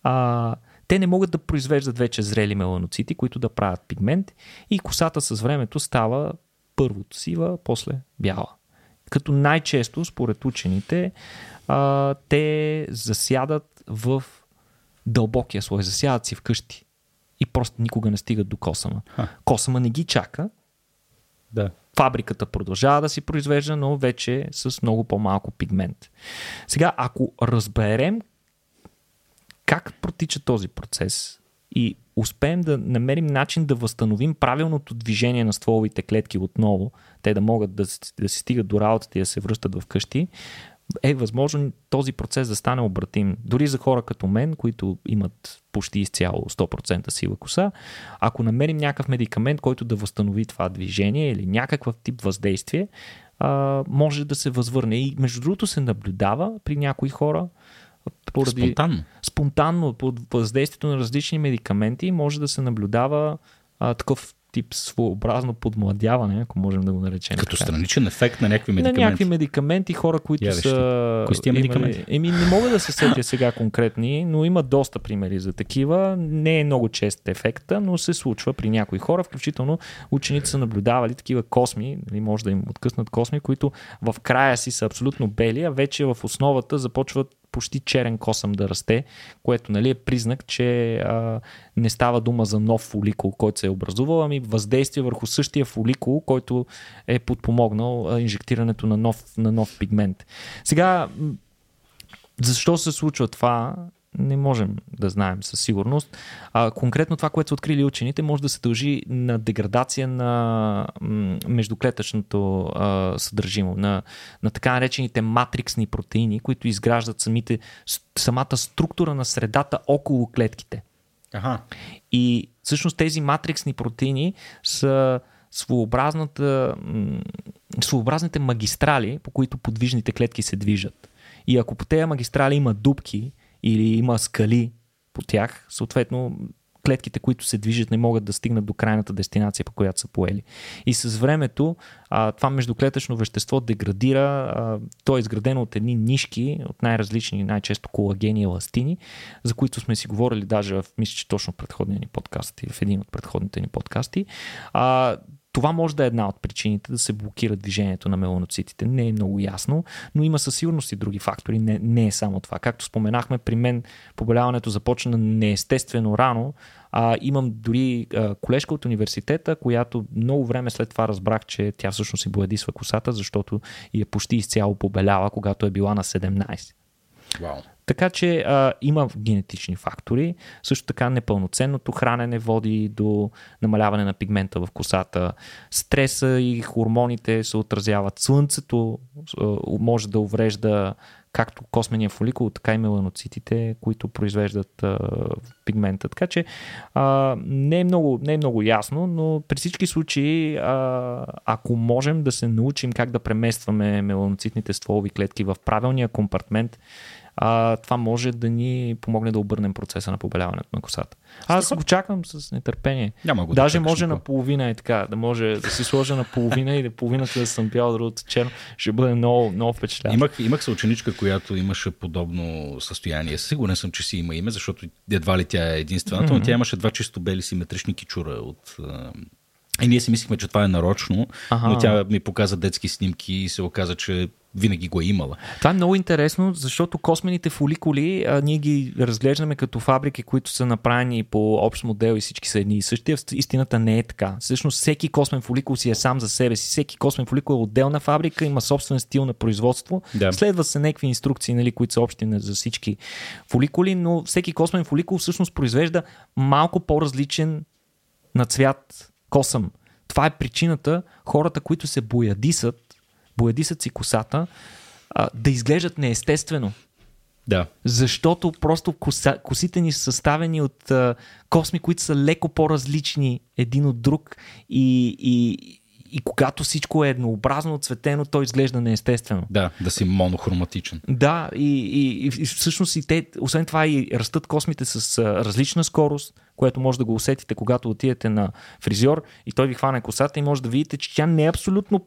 а, те не могат да произвеждат вече зрели меланоцити, които да правят пигмент и косата с времето става първото сива, после бяла. Като най-често, според учените, а, те засядат в дълбокия слой, засядат си вкъщи и просто никога не стигат до косама. Ха. Косама не ги чака. Да. Фабриката продължава да си произвежда, но вече с много по-малко пигмент. Сега, ако разберем как протича този процес и успеем да намерим начин да възстановим правилното движение на стволовите клетки отново, те да могат да, да си стигат до работата и да се връщат в къщи, е възможно този процес да стане обратим. Дори за хора като мен, които имат почти изцяло 100% сила коса, ако намерим някакъв медикамент, който да възстанови това движение или някакъв тип въздействие, може да се възвърне. И между другото се наблюдава при някои хора, поради, спонтанно. спонтанно под въздействието на различни медикаменти може да се наблюдава а, такъв тип своеобразно подмладяване, ако можем да го наречем. Като така. страничен ефект на някакви медикаменти. На някакви медикаменти, хора, които Я, са... Кои са медикаменти? Еми, не мога да се сетя сега конкретни, но има доста примери за такива. Не е много чест ефекта, но се случва при някои хора, включително ученици са наблюдавали такива косми, нали, може да им откъснат косми, които в края си са абсолютно бели, а вече в основата започват почти черен косъм да расте, което нали, е признак, че а, не става дума за нов фоликул, който се е образувал, ами въздействие върху същия фоликул, който е подпомогнал а, инжектирането на нов, на нов пигмент. Сега, защо се случва това? Не можем да знаем със сигурност. А, конкретно това, което са открили учените, може да се дължи на деградация на междуклетъчното а, съдържимо, на, на така наречените матриксни протеини, които изграждат самите, самата структура на средата около клетките. Ага. И всъщност тези матриксни протеини са своеобразната, своеобразните магистрали, по които подвижните клетки се движат. И ако по тези магистрали има дубки, или има скали по тях, съответно клетките, които се движат, не могат да стигнат до крайната дестинация, по която са поели. И с времето а, това междуклетъчно вещество деградира. А, то е изградено от едни нишки, от най-различни, най-често колагени и еластини, за които сме си говорили даже в, мисля, че точно в предходния ни подкаст или в един от предходните ни подкасти. А, това може да е една от причините да се блокира движението на меланоцитите. Не е много ясно, но има със сигурност и други фактори. Не, не е само това. Както споменахме, при мен поболяването започна неестествено рано. А, имам дори а, колежка от университета, която много време след това разбрах, че тя всъщност си боядисва косата, защото и е почти изцяло побеляла, когато е била на 17. Wow. Така че а, има генетични фактори. Също така непълноценното хранене води до намаляване на пигмента в косата. Стреса и хормоните се отразяват. Слънцето а, може да уврежда както космения фоликул, така и меланоцитите, които произвеждат а, пигмента. Така че а, не, е много, не е много ясно, но при всички случаи, а, ако можем да се научим как да преместваме меланоцитните стволови клетки в правилния компартмент, а, това може да ни помогне да обърнем процеса на побеляването на косата. Аз го чакам с нетърпение. Няма го Даже да може на половина и така, да може да си сложа на половина и да половината да съм бял, другото черно. Ще бъде много, много впечатляващо. Имах, имах съученичка, която имаше подобно състояние. Сигурен съм, че си има име, защото едва ли тя е единствената, mm-hmm. но тя имаше два чисто бели симетрични кичура от и ние си мислихме, че това е нарочно, ага. но тя ми показа детски снимки и се оказа, че винаги го е имала. Това е много интересно, защото космените фоликули а, ние ги разглеждаме като фабрики, които са направени по общ модел и всички са едни и същи. Истината не е така. Всъщност всеки космен фоликул си е сам за себе си. Всеки космен фоликул е отделна фабрика, има собствен стил на производство. Да. Следва се някакви инструкции, нали, които са общи за всички фоликули, но всеки космен фоликул всъщност произвежда малко по-различен на цвят косъм. Това е причината хората, които се боядисат, боядисат си косата, а, да изглеждат неестествено. Да. Защото просто коса, косите ни са съставени от а, косми, които са леко по-различни един от друг и, и, и когато всичко е еднообразно цветено, то изглежда неестествено. Да, да си монохроматичен. Да, и, и, и всъщност и те, освен това и растат космите с а, различна скорост, което може да го усетите, когато отидете на фризьор и той ви хване косата и може да видите, че тя не е абсолютно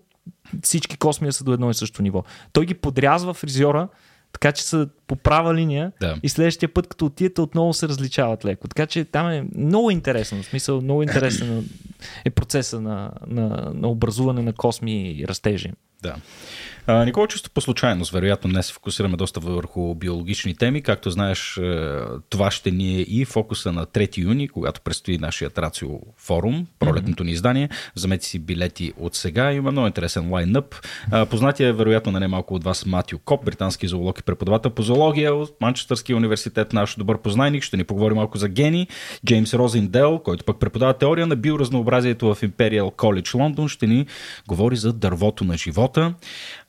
всички косми са до едно и също ниво. Той ги подрязва фризьора, така че са по права линия Да. и следващия път, като отидете, отново се различават леко. Така че там е много интересно. В смисъл, много интересен е процеса на, на, на образуване на косми и растежи. Да. А, Никола, чисто по случайност, вероятно днес се фокусираме доста върху биологични теми. Както знаеш, е, това ще ни е и фокуса на 3 юни, когато предстои нашият Рацио форум, пролетното ни издание. Вземете си билети от сега. Има много интересен лайнъп. Познатия е вероятно на немалко от вас Матио Коп, британски зоолог и преподавател по зоология от Манчестърския университет, наш добър познайник. Ще ни поговори малко за гени. Джеймс Розиндел, който пък преподава теория на биоразнообразието в Imperial College Лондон, ще ни говори за дървото на живота.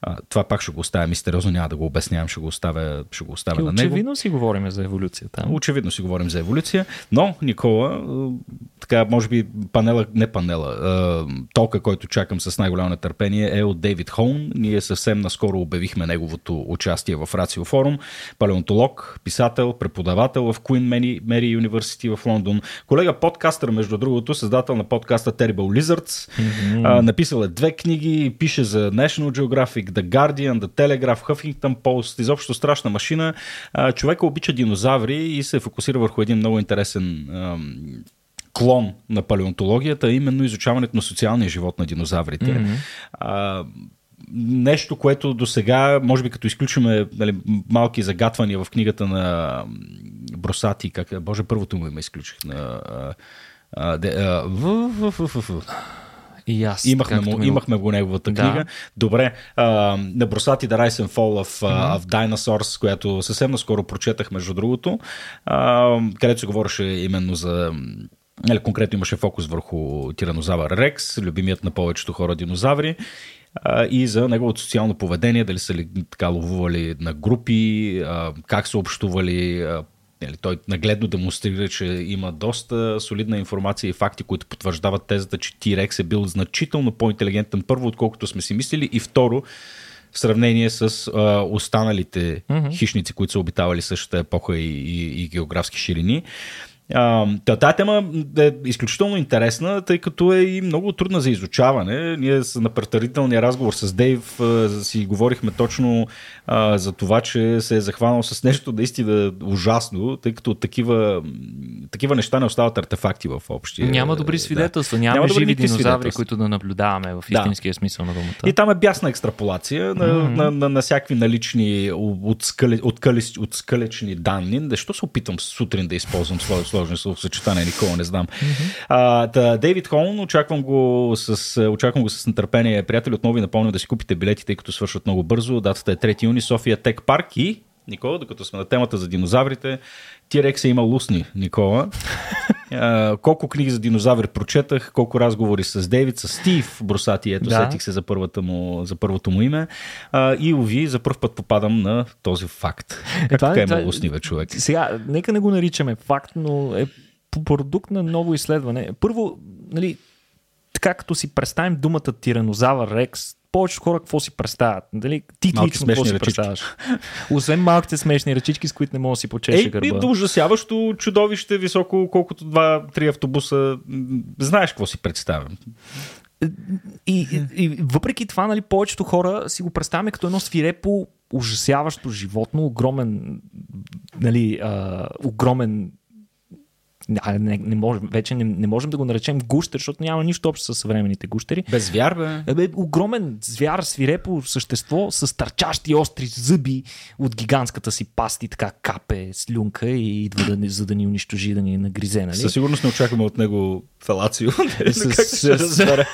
А, това пак ще го оставя мистериозно, няма да го обяснявам, ще го оставя, ще го оставя И на него. очевидно си говорим за еволюцията. Очевидно си говорим за еволюция, но Никола, е, така, може би панела, не панела, е, толка, който чакам с най-голямо нетърпение е от Дейвид Хоун. Ние съвсем наскоро обявихме неговото участие в Рацио Форум. Палеонтолог, писател, преподавател в Queen Mary, Mary University в Лондон. Колега подкастър, между другото, създател на подкаста Terrible Lizards. Mm-hmm. написал е две книги, пише за National Geographic, The Guardian, The Telegraph, Huffington Post, изобщо страшна машина. А, човека обича динозаври и се фокусира върху един много интересен ам, клон на палеонтологията, именно изучаването на социалния живот на динозаврите. Mm-hmm. А, нещо, което до сега, може би като изключиме нали, малки загатвания в книгата на Бросати, как, боже, първото му име изключих на... А, де, а, в, в, в, в, в. И аз. Имахме, му, имахме го неговата Да. книга. Добре, а, на Бросати The Rise and Fall of, uh, of Dinosaurs, която съвсем наскоро прочетах, между другото, а, където се говореше именно за Нали, конкретно имаше фокус върху тиранозавър Рекс, любимият на повечето хора динозаври и за неговото социално поведение, дали са ли така ловували на групи, как са общували, Нали, той нагледно демонстрира, че има доста солидна информация и факти, които потвърждават тезата, че T-Rex е бил значително по-интелигентен първо, отколкото сме си мислили и второ, в сравнение с а, останалите mm-hmm. хищници, които са обитавали същата епоха и, и, и географски ширини. Та- тая тема е изключително интересна, тъй като е и много трудна за изучаване. Ние на предварителния разговор с Дейв си говорихме точно а, за това, че се е захванал с нещо наистина ужасно, тъй като такива, такива неща не остават артефакти в общия. Няма добри да. свидетелства, няма, Няма добри живи динозаври, които да наблюдаваме в Да. истинския смисъл на думата. И там е бясна екстраполация на, mm-hmm. на, на, на всякакви налични от, скале, от, от скалечни данни. Защо се опитам сутрин да използвам своя сложни словосъчетание, Никола, не знам. Mm-hmm. А, Дейвид Холн, очаквам го, с, очаквам го с нетърпение. Приятели, отново ви напомням да си купите билети, тъй като свършват много бързо. Датата е 3 юни, София Тек Парк и Никола, докато сме на темата за динозаврите, Тирекс е имал устни, Никола. А, колко книги за динозаври прочетах, колко разговори с Дейвид, с Стив Бросати, ето Да. сетих се за, първата му, за първото му име. А, и уви, за първ път попадам на този факт. Как това е- така това има е- устни, бе, човек? Сега, нека не го наричаме факт, но е продукт на ново изследване. Първо, нали, така като си представим думата тиранозавър Рекс, повечето хора какво си представят? Дали? Ти Малки лично какво си ръчички. представяш? Освен малките смешни ръчички, с които не мога да си почеше Ей, гърба. до ужасяващо чудовище, високо, колкото два-три автобуса. М, Знаеш какво си представям. И, и, и въпреки това, нали, повечето хора си го представяме като едно свирепо, ужасяващо животно, огромен, нали, а, огромен Да, не, не можем, вече не, не можем да го наречем гущер, защото няма нищо общо с съвременните гущери. Без звяр, бе. Ебе, огромен звяр, свирепо същество с търчащи остри зъби от гигантската си пасти, така капе слюнка и идва да ни, за да ни унищожи, да ни нагризе, нали? Със сигурност не очакваме от него фелацио. С- Както ще разбере.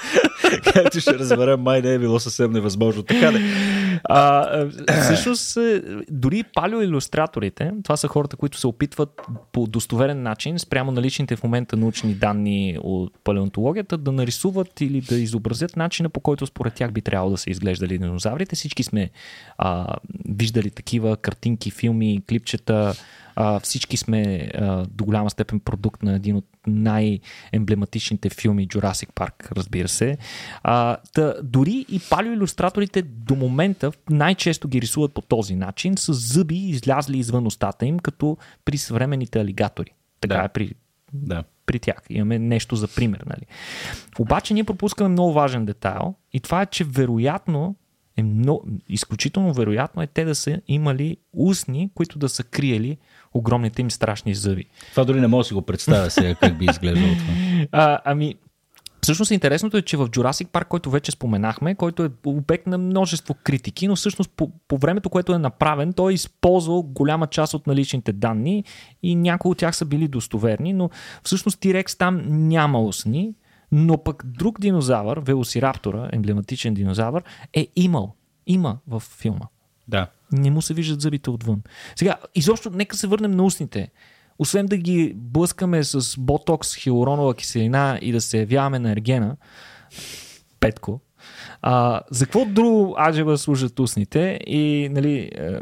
Както ще разберем, май не е било съвсем невъзможно. Така де. А, всъщност, е, дори палеоиллюстраторите, това са хората, които се опитват по достоверен начин, спрямо наличните в момента научни данни от палеонтологията, да нарисуват или да изобразят начина по който според тях би трябвало да се изглеждали динозаврите. Всички сме а, виждали такива картинки, филми, клипчета. А, всички сме а, до голяма степен продукт на един от най-емблематичните филми Jurassic Park, разбира се. А, та, дори и палеоиллюстраторите до момента най-често ги рисуват по този начин, с зъби излязли извън устата им, като при съвременните алигатори. Така Да. е при, Да. при тях. Имаме нещо за пример. Нали? Обаче ние пропускаме много важен детайл и това е, че вероятно е много, изключително вероятно е те да са имали устни, които да са криели огромните им страшни зъби. Това дори не мога да си го представя сега как би изглеждало това. А, ами, Всъщност интересното е, че в Jurassic Park, който вече споменахме, който е обект на множество критики, но всъщност по, по времето, което е направен, той е използвал голяма част от наличните данни и някои от тях са били достоверни, но всъщност T-Rex там няма устни, но пък друг динозавър, Велосираптора, емблематичен динозавър, е имал. Има в филма. Да. Не му се виждат зъбите отвън. Сега, изобщо, нека се върнем на устните. Освен да ги блъскаме с ботокс, хилоронова киселина и да се явяваме на ергена, Петко, а, за какво друго аджеба служат устните и нали, е,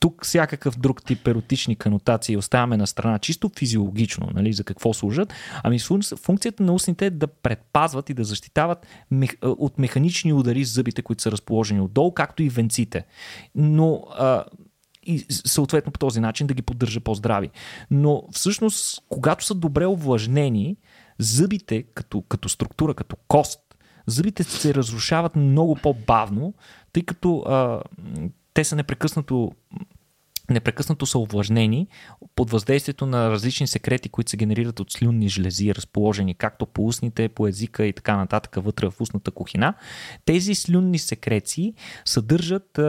тук всякакъв друг тип еротични канотации оставяме на страна чисто физиологично, нали, за какво служат. Ами функ- функцията на устните е да предпазват и да защитават а, от механични удари зъбите, които са разположени отдолу, както и венците. Но а, и съответно по този начин да ги поддържа по-здрави. Но всъщност, когато са добре увлажнени, зъбите като, като структура, като кост, зъбите се разрушават много по-бавно, тъй като а, те са непрекъснато непрекъснато са увлажнени под въздействието на различни секрети, които се генерират от слюнни жлези, разположени както по устните, по езика и така нататък вътре в устната кухина. Тези слюнни секреции съдържат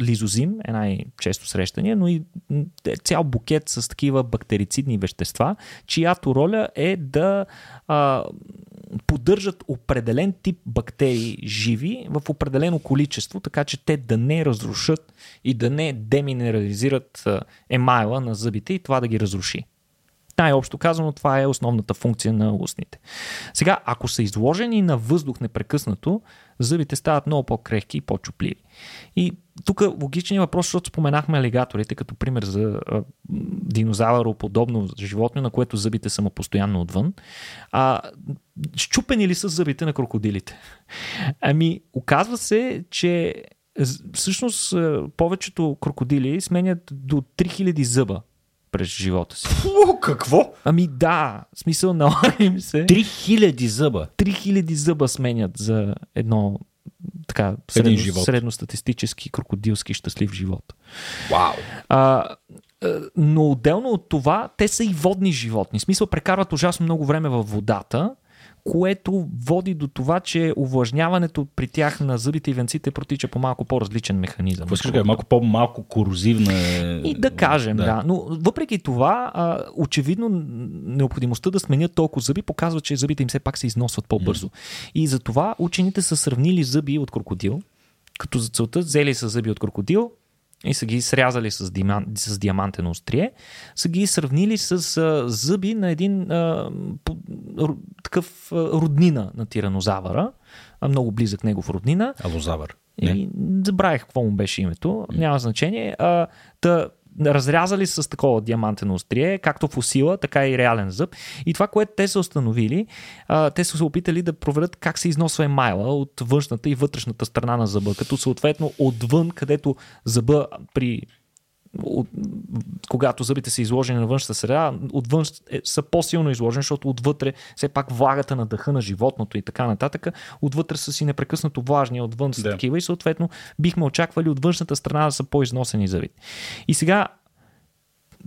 лизозим, е най-често срещания, но и е цял букет с такива бактерицидни вещества, чиято роля е да а, поддържат определен тип бактерии живи в определено количество, така че те да не разрушат и да не деминерализират емайла на зъбите и това да ги разруши. Най-общо казано, това е основната функция на устните. Сега, ако са изложени на въздух непрекъснато, зъбите стават много по-крехки и по-чупливи. И тук логичният въпрос, защото споменахме алигаторите като пример за а, динозавъроподобно животно, на което зъбите са му постоянно отвън. А, щупени ли са зъбите на крокодилите? Ами, оказва се, че всъщност повечето крокодили сменят до 3000 зъба през живота си. О, какво? Ами да, в смисъл налага им се. 3000 зъба. 3000 зъба сменят за едно така средно, живот. средностатистически крокодилски щастлив живот. Вау. А, но отделно от това, те са и водни животни. В смисъл прекарват ужасно много време във водата, което води до това, че увлажняването при тях на зъбите и венците протича по малко по-различен механизъм. Какво искаш кажа? Малко по-малко корозивна е... И да кажем, да. да. Но въпреки това, а, очевидно необходимостта да сменят толкова зъби показва, че зъбите им все пак се износват по-бързо. И затова учените са сравнили зъби от крокодил, като за целта взели са зъби от крокодил и са ги срязали с, диаман, с диамантено острие, са ги сравнили с а, зъби на един а, по, р, такъв а, роднина на тиранозавъра, а, много близък негов роднина. Алозавър. И забравих какво му беше името, няма значение. А, та, разрязали с такова диамантено острие, както фусила, така и реален зъб. И това, което те са установили, те са се опитали да проверят как се износва емайла от външната и вътрешната страна на зъба, като съответно отвън, където зъба при от, когато зъбите са изложени на външната среда, отвън е, са по-силно изложени, защото отвътре все пак влагата на дъха на животното и така нататък, отвътре са си непрекъснато влажни, отвън са Да. такива и съответно бихме очаквали от външната страна да са по-износени зъбите. И сега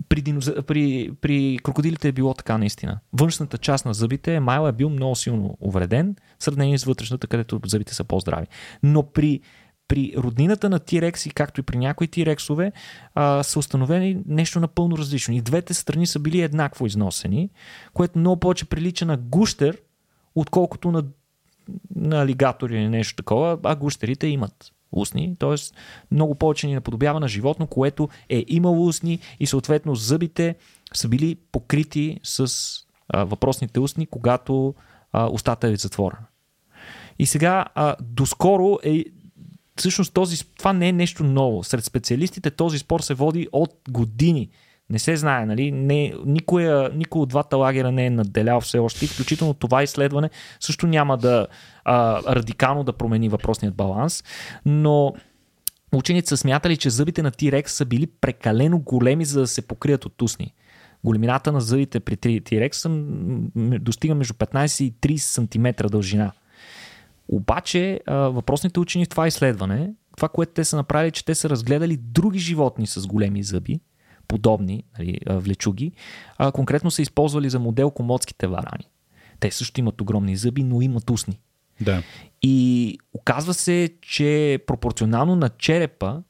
при, диноза... при, при крокодилите е било така наистина. Външната част на зъбите, Майл е бил много силно увреден, в сравнение с вътрешната, където зъбите са по-здрави. Но при при роднината на Тирекс и както и при някои Тирексове а, са установени нещо напълно различно. И двете страни са били еднакво износени, което много повече прилича на гущер, отколкото на, на алигатори или нещо такова, а гущерите имат устни, т.е. много повече ни наподобява на животно, което е имало устни и съответно зъбите са били покрити с а, въпросните устни, когато а, устата е затворена. И сега, а, доскоро е всъщност този, това не е нещо ново. Сред специалистите този спор се води от години. Не се знае, нали? Не, никоя, никой от двата лагера не е надделял все още. Включително това изследване също няма да а, радикално да промени въпросният баланс. Но учените са смятали, че зъбите на T-Rex са били прекалено големи, за да се покрият от устни. Големината на зъбите при T-Rex достига между 15 и 30 см дължина. Обаче въпросните учени в това изследване, това, което те са направили, че те са разгледали други животни с големи зъби, подобни нали, влечуги, а конкретно са използвали за модел комодските варани. Те също имат огромни зъби, но имат устни. Да. И оказва се, че пропорционално на черепа,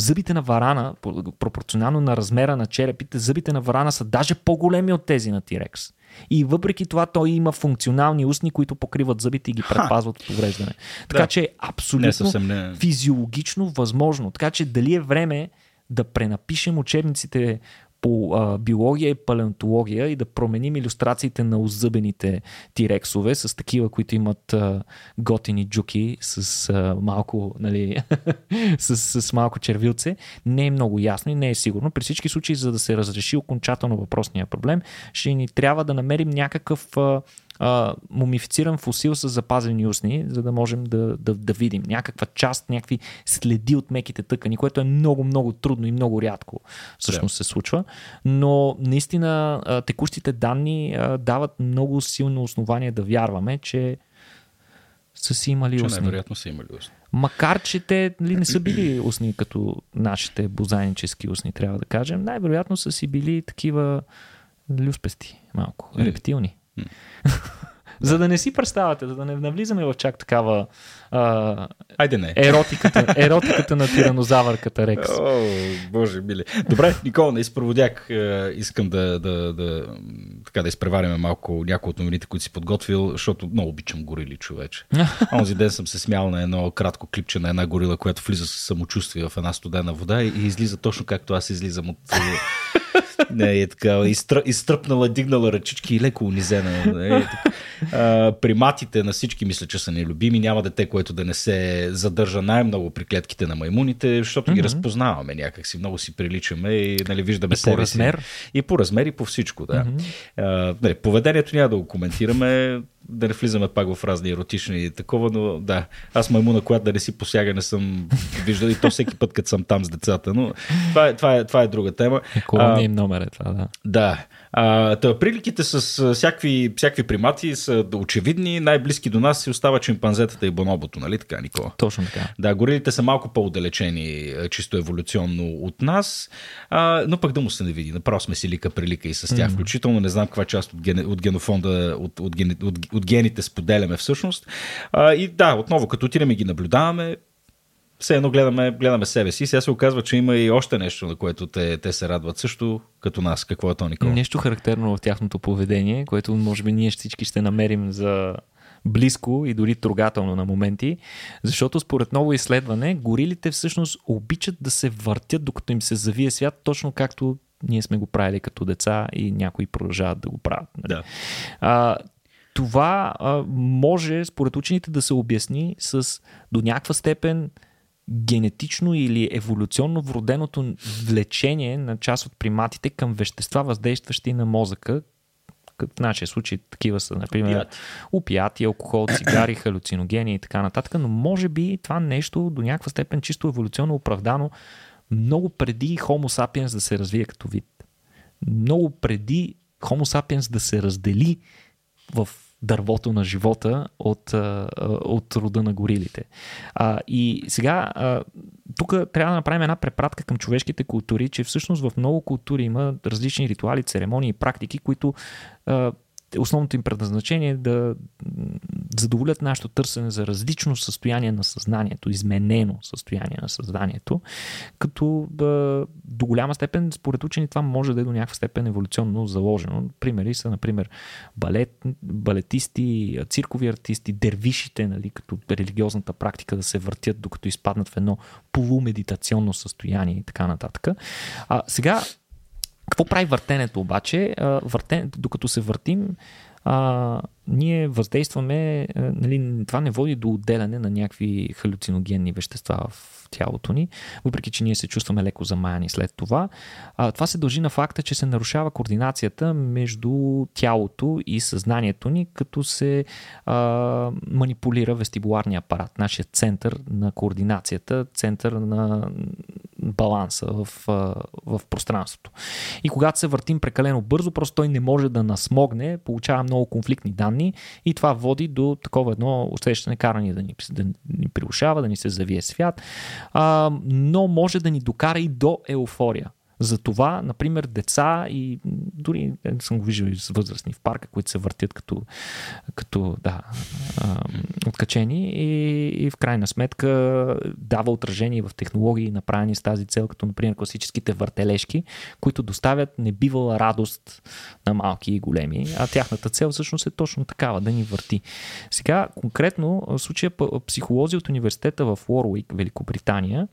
зъбите на варана, пропорционално на размера на черепите, зъбите на варана са даже по-големи от тези на Тирекс. И въпреки това той има функционални устни, които покриват зъбите и ги предпазват от повреждане. Така да. че е абсолютно не не. физиологично възможно. Така че дали е време да пренапишем учебниците по а, биология и палеонтология и да променим иллюстрациите на озъбените тирексове с такива, които имат а, готини джуки с а, малко, нали, с, с малко червилце, не е много ясно и не е сигурно. При всички случаи, за да се разреши окончателно въпросния проблем, ще ни трябва да намерим някакъв а, а, мумифициран фусил с запазени устни, за да можем да, да, да видим някаква част, някакви следи от меките тъкани, което е много, много трудно и много рядко всъщност да. се случва. Но наистина текущите данни а, дават много силно основание да вярваме, че са си имали че устни. Невероятно са имали устни. Макар, че те нали, не са били устни като нашите бозайнически устни, трябва да кажем. Най-вероятно са си били такива люспести малко, рептилни. За да не си представяте, за да не навлизаме в чак такава а, Айде не. еротиката, еротиката на тиранозавърката Рекс. О, боже миле. Добре, Никола, на изпроводяк искам да, да, да, така да изпревариме малко някои от новините, които си подготвил, защото много обичам горили, човече. Онзи ден съм се смял на едно кратко клипче на една горила, която влиза с самочувствие в една студена вода и излиза точно както аз излизам от не, е така, изтръ, изтръпнала, дигнала ръчички и леко унизена. Е, а, приматите на всички мисля, че са нелюбими. Няма дете, което да не се задържа най-много при клетките на маймуните, защото mm-hmm. ги разпознаваме някакси. Много си приличаме и нали, виждаме и по размер. Си. И по размер и по всичко, да. Mm-hmm. А, не, поведението няма да го коментираме да не влизаме пак в разни еротични и такова, но да, аз маймуна, която да не си посяга, не съм виждал и то всеки път, като съм там с децата, но това е, това е, това е друга тема. Колония им номер е това, да. Да. А, тър, приликите с всякакви, всякакви примати са очевидни. Най-близки до нас си остава чимпанзетата и бонобото, нали така, Никола? Точно така. Да, горилите са малко по-отдалечени чисто еволюционно от нас, а, но пък да му се не види. Направо сме си лика прилика и с тях. Включително не знам каква част от, ген, от генофонда, от, от, ген, от, от гените споделяме всъщност. А, и да, отново, като отидем и ги наблюдаваме, все едно гледаме, гледаме себе си. Сега се оказва, че има и още нещо, на което те, те се радват също, като нас. Какво е то, Никола? Нещо характерно в тяхното поведение, което може би ние всички ще намерим за близко и дори трогателно на моменти, защото според ново изследване, горилите всъщност обичат да се въртят, докато им се завие свят, точно както ние сме го правили като деца и някои продължават да го правят. Нали? Да. А, това а, може, според учените, да се обясни с до някаква степен генетично или еволюционно вроденото влечение на част от приматите към вещества, въздействащи на мозъка, в нашия случай такива са, например, опияти, алкохол, цигари, халюциногени и така нататък, но може би това нещо до някаква степен чисто еволюционно оправдано много преди Homo sapiens да се развие като вид. Много преди Homo sapiens да се раздели в дървото на живота от, от рода на горилите. И сега тук трябва да направим една препратка към човешките култури, че всъщност в много култури има различни ритуали, церемонии и практики, които основното им предназначение е да задоволят нашето търсене за различно състояние на съзнанието, изменено състояние на съзнанието, като да, до голяма степен, според учени, това може да е до някаква степен еволюционно заложено. Примери са, например, балет, балетисти, циркови артисти, дервишите, нали, като религиозната практика да се въртят, докато изпаднат в едно полумедитационно състояние и така нататък. А, сега, какво прави въртенето обаче? Въртен, докато се въртим, ние въздействаме, а, нали, това не води до отделяне на някакви халюциногенни вещества в тялото ни, въпреки че ние се чувстваме леко замаяни след това. А, това се дължи на факта, че се нарушава координацията между тялото и съзнанието ни, като се а, манипулира вестибуларния апарат, нашия център на координацията, център на баланса в, в пространството. И когато се въртим прекалено бързо, просто той не може да насмогне, получава много конфликтни данни и това води до такова едно усещане, каране да ни, да ни прирушава, да ни се завие свят, а, но може да ни докара и до еуфория. За това, например, деца и дори съм го виждал и с възрастни в парка, които се въртят като, като да, откачени и, и в крайна сметка дава отражение в технологии, направени с тази цел, като например класическите въртележки, които доставят небивала радост на малки и големи, а тяхната цел всъщност е точно такава, да ни върти. Сега, конкретно, в случая психолози от университета в Уорвик, Великобритания,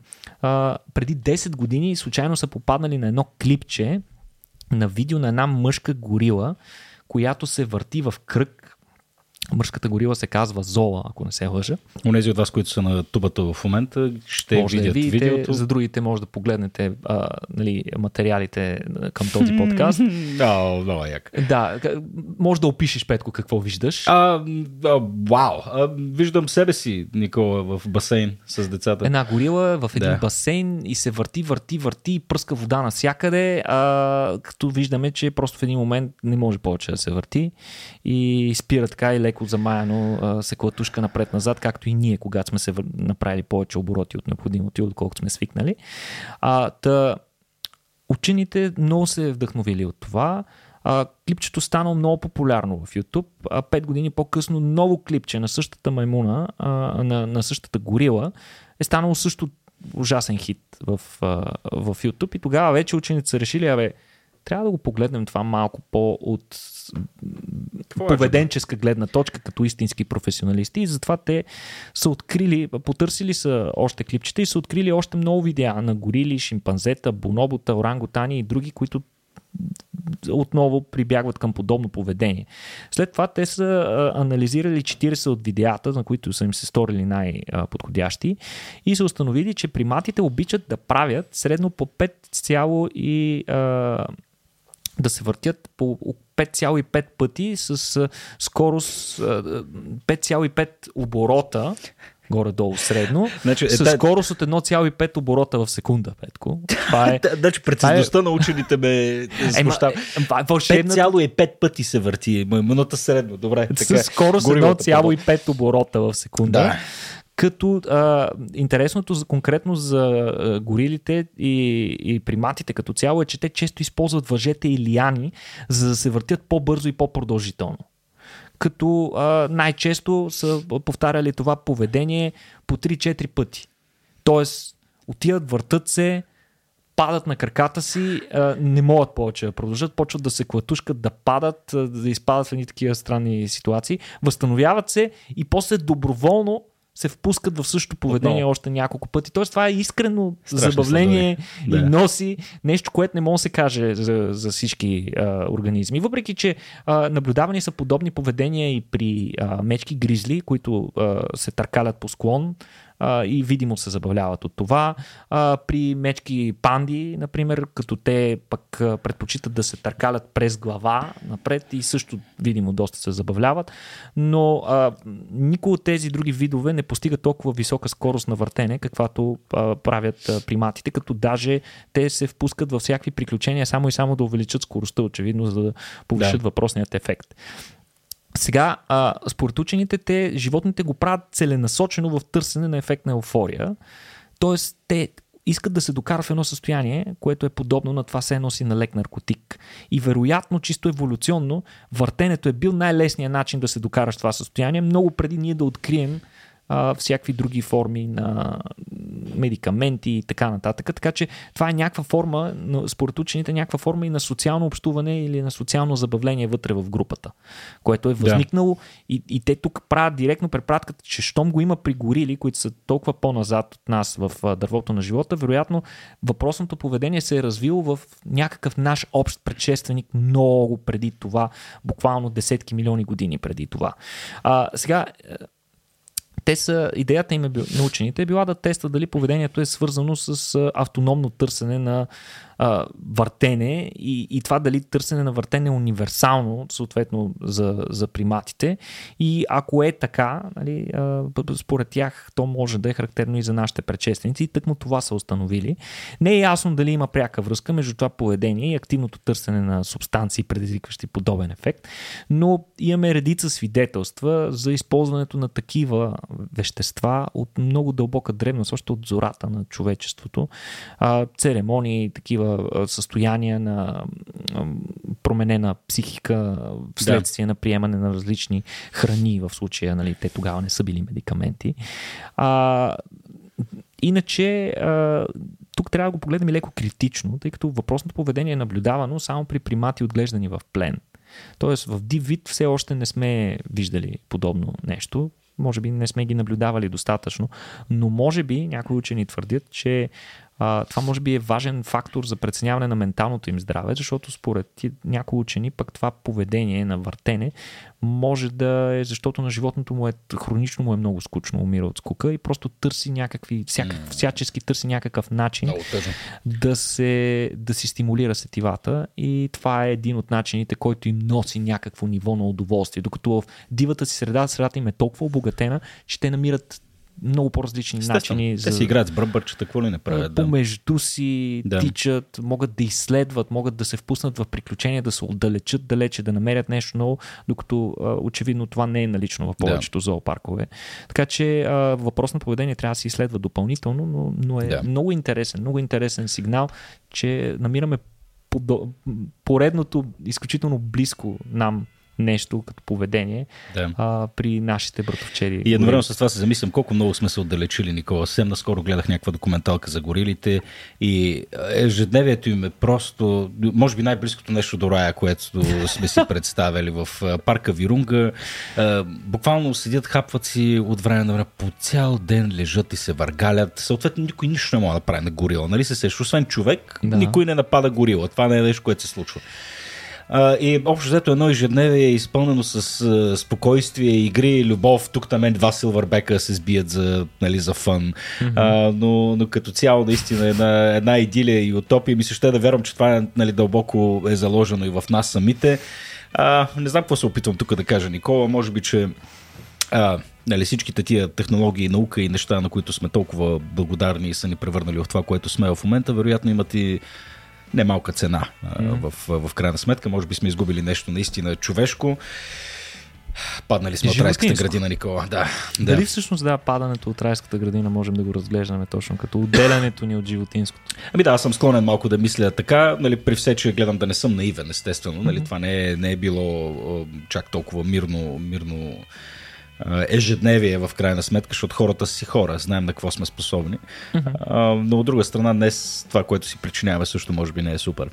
преди 10 години случайно са попаднали на едно клипче на видео на една мъжка горила, която се върти в кръг Мърската горила се казва Зола, ако не се лъжа. Онези от вас, които са на тубата в момента, ще може видят да видите, видеото. За другите може да погледнете а, нали, материалите към този подкаст. Да, много як. Да, може да опишеш, Петко, какво виждаш. А, а, вау! А, виждам себе си, Никола, в басейн с децата. Една горила в един да. басейн и се върти, върти, върти пръска вода навсякъде, а, като виждаме, че просто в един момент не може повече да се върти и спира така и леко леко замаяно се клатушка напред-назад, както и ние, когато сме се направили повече обороти от необходимото и отколкото сме свикнали. А, та, учените много се вдъхновили от това. А, клипчето стана много популярно в YouTube. А пет години по-късно ново клипче на същата маймуна, а, на, на същата горила, е станало също ужасен хит в, а, в YouTube. И тогава вече учените са решили, абе, трябва да го погледнем това малко по от Какво е, поведенческа гледна точка, като истински професионалисти. И затова те са открили, потърсили са още клипчета и са открили още много видеа на горили, шимпанзета, бонобота, оранготани и други, които отново прибягват към подобно поведение. След това те са анализирали 40 от видеята, на които са им се сторили най-подходящи и са установили, че приматите обичат да правят средно по 5, и да се въртят по 5,5 пъти с скорост 5,5 оборота горе-долу средно, значи, с е, скорост от 1,5 оборота в секунда, Петко. Това е... значи прецизността е... на учените ме смущава. 5,5 пъти се върти, минута средно. Добре, така, с скорост 1,5 оборота в секунда. Да. Като а, интересното за, конкретно за а, горилите и, и приматите като цяло е, че те често използват въжете и лияни, за да се въртят по-бързо и по-продължително. Като а, най-често са повтаряли това поведение по 3-4 пъти. Тоест, отиват, въртат се, падат на краката си, не могат повече да продължат, почват да се клатушкат, да падат, да изпадат в едни такива странни ситуации, възстановяват се и после доброволно се впускат в същото поведение Отново. още няколко пъти. Тоест това е искрено Страшно забавление да. и носи нещо, което не може да се каже за, за всички а, организми. Въпреки, че а, наблюдавани са подобни поведения и при а, мечки гризли, които а, се търкалят по склон, а, и видимо се забавляват от това. А, при мечки панди, например, като те пък предпочитат да се търкалят през глава напред и също видимо доста се забавляват, но а, никой от тези други видове не постига толкова висока скорост на въртене, каквато а, правят а, приматите, като даже те се впускат във всякакви приключения само и само да увеличат скоростта, очевидно, за да повишат да. въпросният ефект. Сега, а, според учените, те, животните го правят целенасочено в търсене на ефект на еуфория. Тоест, те искат да се докарат в едно състояние, което е подобно на това се носи на лек наркотик. И вероятно, чисто еволюционно, въртенето е бил най-лесният начин да се докараш в това състояние, много преди ние да открием а, всякакви други форми на медикаменти и така нататък. Така че това е някаква форма, според учените, някаква форма и на социално общуване или на социално забавление вътре в групата, което е възникнало да. и, и те тук правят директно препратката, че щом го има при горили, които са толкова по-назад от нас в дървото на живота, вероятно въпросното поведение се е развило в някакъв наш общ предшественик много преди това, буквално десетки милиони години преди това. А, сега, те са, идеята им е на учените е била да тестват дали поведението е свързано с автономно търсене на въртене и, и това дали търсене на въртене е универсално, съответно за, за приматите. И ако е така, нали, според тях то може да е характерно и за нашите предшественици и тъкмо това са установили. Не е ясно дали има пряка връзка между това поведение и активното търсене на субстанции, предизвикващи подобен ефект, но имаме редица свидетелства за използването на такива вещества от много дълбока древност, още от зората на човечеството. А, церемонии, такива състояния на променена психика вследствие да. на приемане на различни храни, в случая, нали, те тогава не са били медикаменти. А, иначе, а, тук трябва да го погледнем и леко критично, тъй като въпросното поведение е наблюдавано само при примати отглеждани в плен. Тоест в див вид все още не сме виждали подобно нещо. Може би не сме ги наблюдавали достатъчно, но може би някои учени твърдят, че а, това може би е важен фактор за преценяване на менталното им здраве, защото според някои учени пък това поведение на въртене може да е защото на животното му е хронично му е много скучно, умира от скука и просто търси някакви, всякак, всячески търси някакъв начин да, се, да си стимулира сетивата и това е един от начините, който им носи някакво ниво на удоволствие. Докато в дивата си среда, средата им е толкова обогатена, че те намират много по-различни Естествено. начини. Те за... си играят с бръбърчета, какво ли не правят? Да. Помежду си да. тичат, могат да изследват, могат да се впуснат в приключения, да се отдалечат далече, да намерят нещо ново, докато очевидно това не е налично в повечето да. зоопаркове. Така че въпрос на поведение трябва да се изследва допълнително, но, но е да. много интересен, много интересен сигнал, че намираме поредното изключително близко нам нещо като поведение да. а, при нашите братовчери. И едновременно с това се замислям колко много сме се отдалечили, Никола. Съвсем наскоро гледах някаква документалка за горилите и ежедневието им е просто, може би най-близкото нещо до рая, което сме си представили в парка Вирунга. Буквално седят, хапват си от време на време, по цял ден лежат и се въргалят. Съответно, никой нищо не може да прави на горила. Нали се сеш? Освен човек, да. никой не напада горила. Това не е нещо, което се случва. А, и общо взето едно ежедневие е изпълнено с а, спокойствие, игри, любов. Тук там два силвърбека се сбият за, нали, за фън. Mm-hmm. А, но, но като цяло наистина една, една идилия и утопия. Ми се ще да вярвам, че това нали, дълбоко е заложено и в нас самите. А, не знам какво се опитвам тук да кажа, Никола. Може би, че а, нали, всичките тия технологии, наука и неща, на които сме толкова благодарни и са ни превърнали в това, което сме в момента, вероятно имат и немалка цена mm. в, в крайна сметка. Може би сме изгубили нещо наистина човешко. Паднали сме от райската градина, Никола. Да, Дали да. всъщност да, падането от райската градина можем да го разглеждаме точно като отделянето ни от животинското? Ами да, аз съм склонен малко да мисля така, нали, при все, че гледам да не съм наивен, естествено. Нали, mm-hmm. Това не е, не е било чак толкова мирно, мирно ежедневие в крайна сметка, защото хората си хора, знаем на какво сме способни. Uh-huh. А, но от друга страна, днес това, което си причинява, също може би не е супер.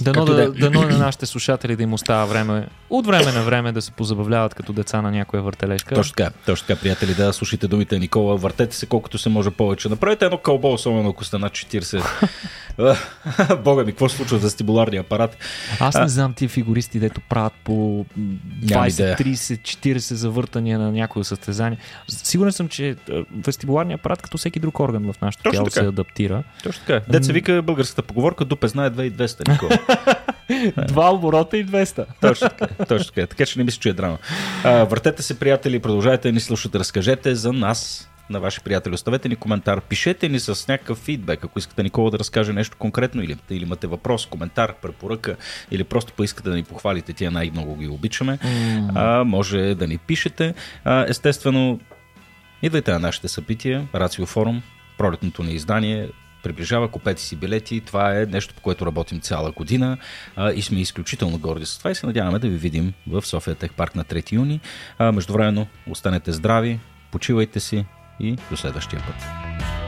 Дано, да, да, дано на нашите слушатели да им остава време, от време на време да се позабавляват като деца на някоя въртележка. Точно така, точно така, приятели, да слушайте думите Никола, въртете се колкото се може повече. Направете едно кълбо, особено ако сте над 40. Бога ми, какво се случва за стибуларния апарат? Аз не знам тия фигуристи, дето правят по 20, 30, 40 завъртания на някои състезания. Сигурен съм, че вестибуларният апарат, като всеки друг орган в нашото тяло, се адаптира. Точно така. Деца вика българската поговорка, дупе знае 2200, Никола. Два оборота и 200. Точно така, точно така. Така че не мисля, че е драма. А, въртете се, приятели, продължайте да ни слушате, разкажете за нас на ваши приятели. Оставете ни коментар, пишете ни с някакъв фидбек, ако искате Никола да разкаже нещо конкретно или, или имате въпрос, коментар, препоръка или просто поискате да ни похвалите, тия най-много ги обичаме, mm. а, може да ни пишете. А, естествено, Идвайте на нашите събития, Рацио Форум, пролетното ни издание, приближава, купете си билети. Това е нещо, по което работим цяла година а, и сме изключително горди с това и се надяваме да ви видим в София Тех Парк на 3 юни. Междувременно, останете здрави, почивайте си и до следващия път.